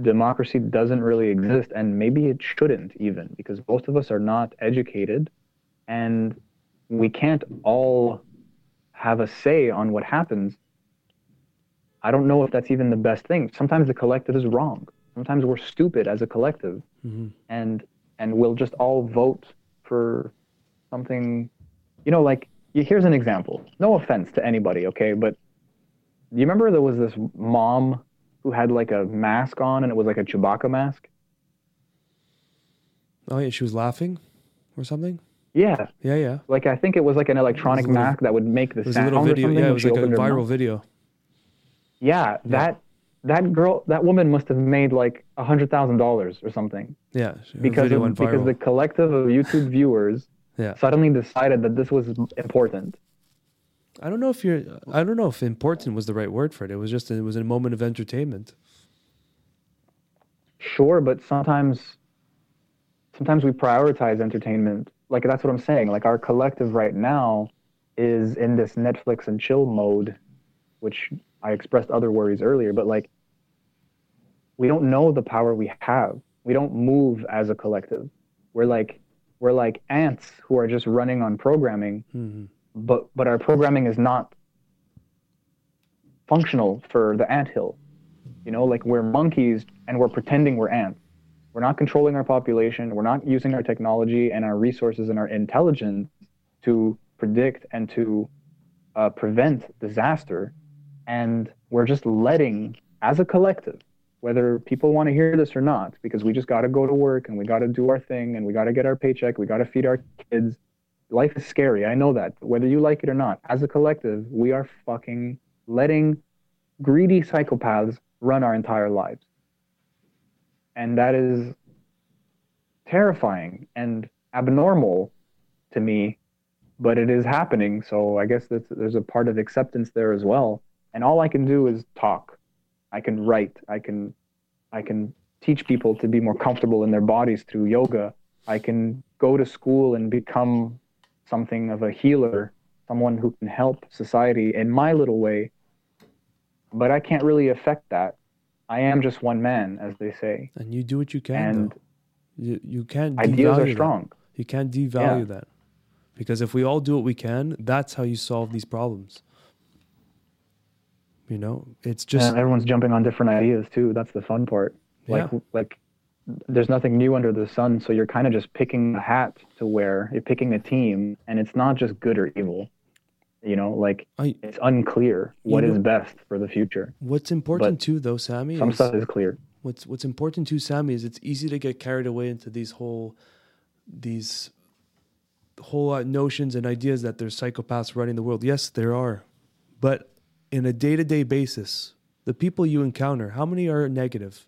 democracy doesn't really exist and maybe it shouldn't even because most of us are not educated and we can't all have a say on what happens. I don't know if that's even the best thing. Sometimes the collective is wrong. Sometimes we're stupid as a collective hmm and and we'll just all vote for something you know like here's an example no offense to anybody okay but you remember there was this mom who had like a mask on and it was like a chewbacca mask Oh, yeah. She was laughing or something? yeah Yeah, yeah. like i think it was like an electronic It little- mask that would make the sound. It was a little video. Yeah, it was like a viral mouth. video. yeah that that girl that woman must have made like a hundred thousand dollars or something Yeah. because of, because the collective of youtube viewers Yeah. suddenly decided that this was important I don't know if you're, I don't know if important was the right word for it. It was just, it was a moment of entertainment. Sure, but sometimes sometimes we prioritize entertainment. Like that's what I'm saying. Like our collective right now is in this Netflix and chill mode, which I expressed other worries earlier. But like, we don't know the power we have. We don't move as a collective. We're like we're like ants who are just running on programming, Mhm. but but our programming is not functional for the anthill. You know, like we're monkeys and we're pretending we're ants. We're not controlling our population. We're not using our technology and our resources and our intelligence to predict and to uh, prevent disaster. And we're just letting, as a collective, whether people want to hear this or not, because we just got to go to work and we got to do our thing and we got to get our paycheck, we got to feed our kids. Life is scary. I know that. Whether you like it or not, as a collective, we are fucking letting greedy psychopaths run our entire lives. And that is terrifying and abnormal to me, but it is happening. So I guess there's a part of acceptance there as well. And all I can do is talk. I can write. I can, I can teach people to be more comfortable in their bodies through yoga. I can go to school and become something of a healer, someone who can help society in my little way. But I can't really affect that. I am just one man, as they say. And you do what you can. And though. You you can't devalue are that. strong. You can't devalue that. Because if we all do what we can, that's how you solve these problems. You know, it's just and everyone's jumping on different ideas too. That's the fun part. Like Yeah. like there's nothing new under the sun, so you're kind of just picking a hat to wear. You're picking a team, and it's not just good or evil. You know, like I, it's unclear what is know- best for the future. what's important But too, though, Sammy. Some is- stuff is clear. what's what's important too, Sammy, is it's easy to get carried away into these whole these whole uh, notions and ideas that there's psychopaths running the world. Yes, there are, but in a day to day basis, the people you encounter, how many are negative?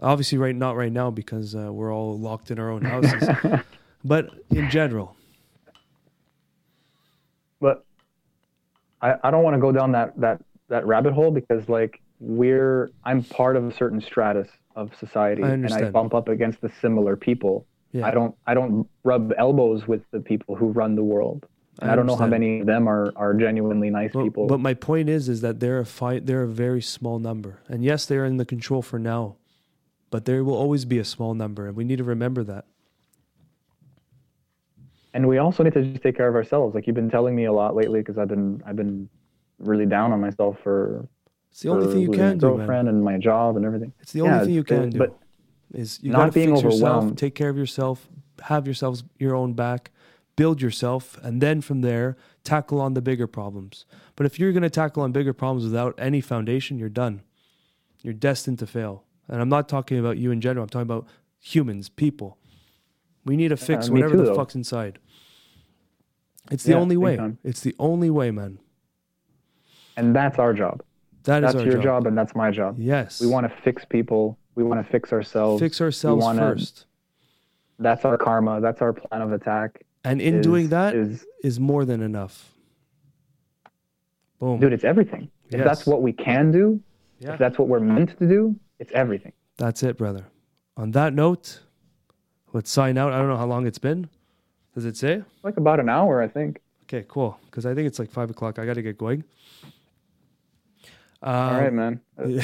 Obviously, right not right now because uh, we're all locked in our own houses, but in general, but I, I don't want to go down that that that rabbit hole because like we're I'm part of a certain stratus of society I and I bump up against the similar people. yeah, I don't I don't rub elbows with the people who run the world. And I, don't know how many of them are are genuinely nice people. but my point is, is that they're a fight. They're a very small number, and yes, they're in the control for now, but there will always be a small number, and we need to remember that. and we also need to just take care of ourselves. Like you've been telling me a lot lately because I've been I've been really down on myself for It's the only thing you can do, man. and my job and everything. It's the only Yeah, thing you can do. but is you not being fix yourself, overwhelmed. take care of yourself, have yourselves your own back, build yourself, and then from there tackle on the bigger problems. But if you're going to tackle on bigger problems without any foundation, you're done. You're destined to fail. And I'm not talking about you in general. I'm talking about humans, people. We need to fix whatever too, the though. fuck's inside. It's the Yeah, only way. time. It's the only way, man. and that's our job. That is That's our your job. job. and that's my job. Yes. We want to fix people. We want to fix ourselves. fix ourselves wanna- first. That's our karma. That's our plan of attack. And in is- doing that is is more than enough. Boom. dude, it's everything. If that's what we can do, Yeah. if that's what we're meant to do, it's everything. That's it, brother. On that note, let's sign out. I don't know how long it's been. Does it say? Like about an hour, I think. Okay, cool. Because I think it's like five o'clock. I got to get going. Um, All right, man.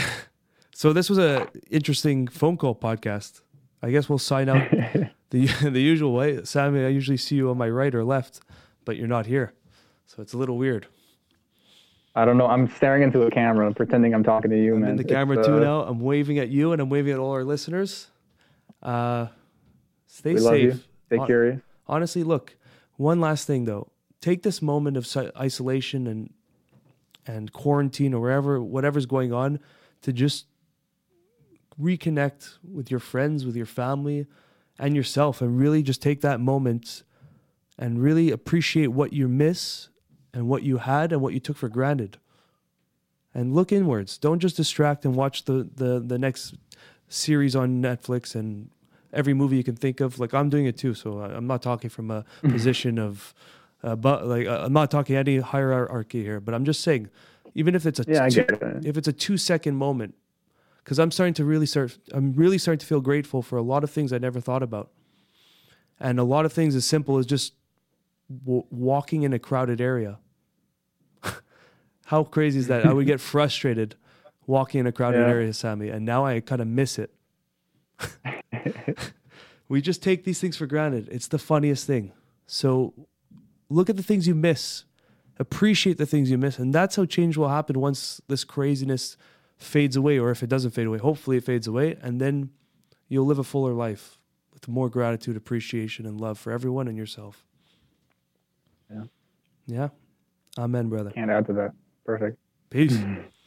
So this was a interesting phone call podcast. I guess we'll sign out the the usual way. Sammy, I usually see you on my right or left, but you're not here, so it's a little weird. I don't know. I'm staring into a camera, pretending I'm talking to you, I'm man. in the It's, camera too uh, now. I'm waving at you and I'm waving at all our listeners. Uh, stay We safe. love you. Stay Hon- curious. honestly, look, one last thing though. Take this moment of si- isolation and and quarantine or wherever whatever's going on to just reconnect with your friends, with your family, and yourself, and really just take that moment and really appreciate what you miss and what you had and what you took for granted. And look inwards. Don't just distract and watch the the the next series on Netflix and every movie you can think of. Like I'm doing it too, so I'm not talking from a position of, uh, but like uh, I'm not talking any hierarchy here. But I'm just saying, even if it's a Yeah, two, it. if it's a two second moment, because I'm starting to really start, I'm really starting to feel grateful for a lot of things I never thought about. and a lot of things as simple as just w- walking in a crowded area. How crazy is that? I would get frustrated walking in a crowded Yeah. area, Sammy, and now I kind of miss it. we just take these things for granted. It's the funniest thing. So look at the things you miss, appreciate the things you miss, and that's how change will happen once this craziness fades away, or if it doesn't fade away. Hopefully, it fades away, and then you'll live a fuller life with more gratitude, appreciation, and love for everyone and yourself. Yeah. Yeah. Amen, brother. Can't add to that. Perfect. Peace.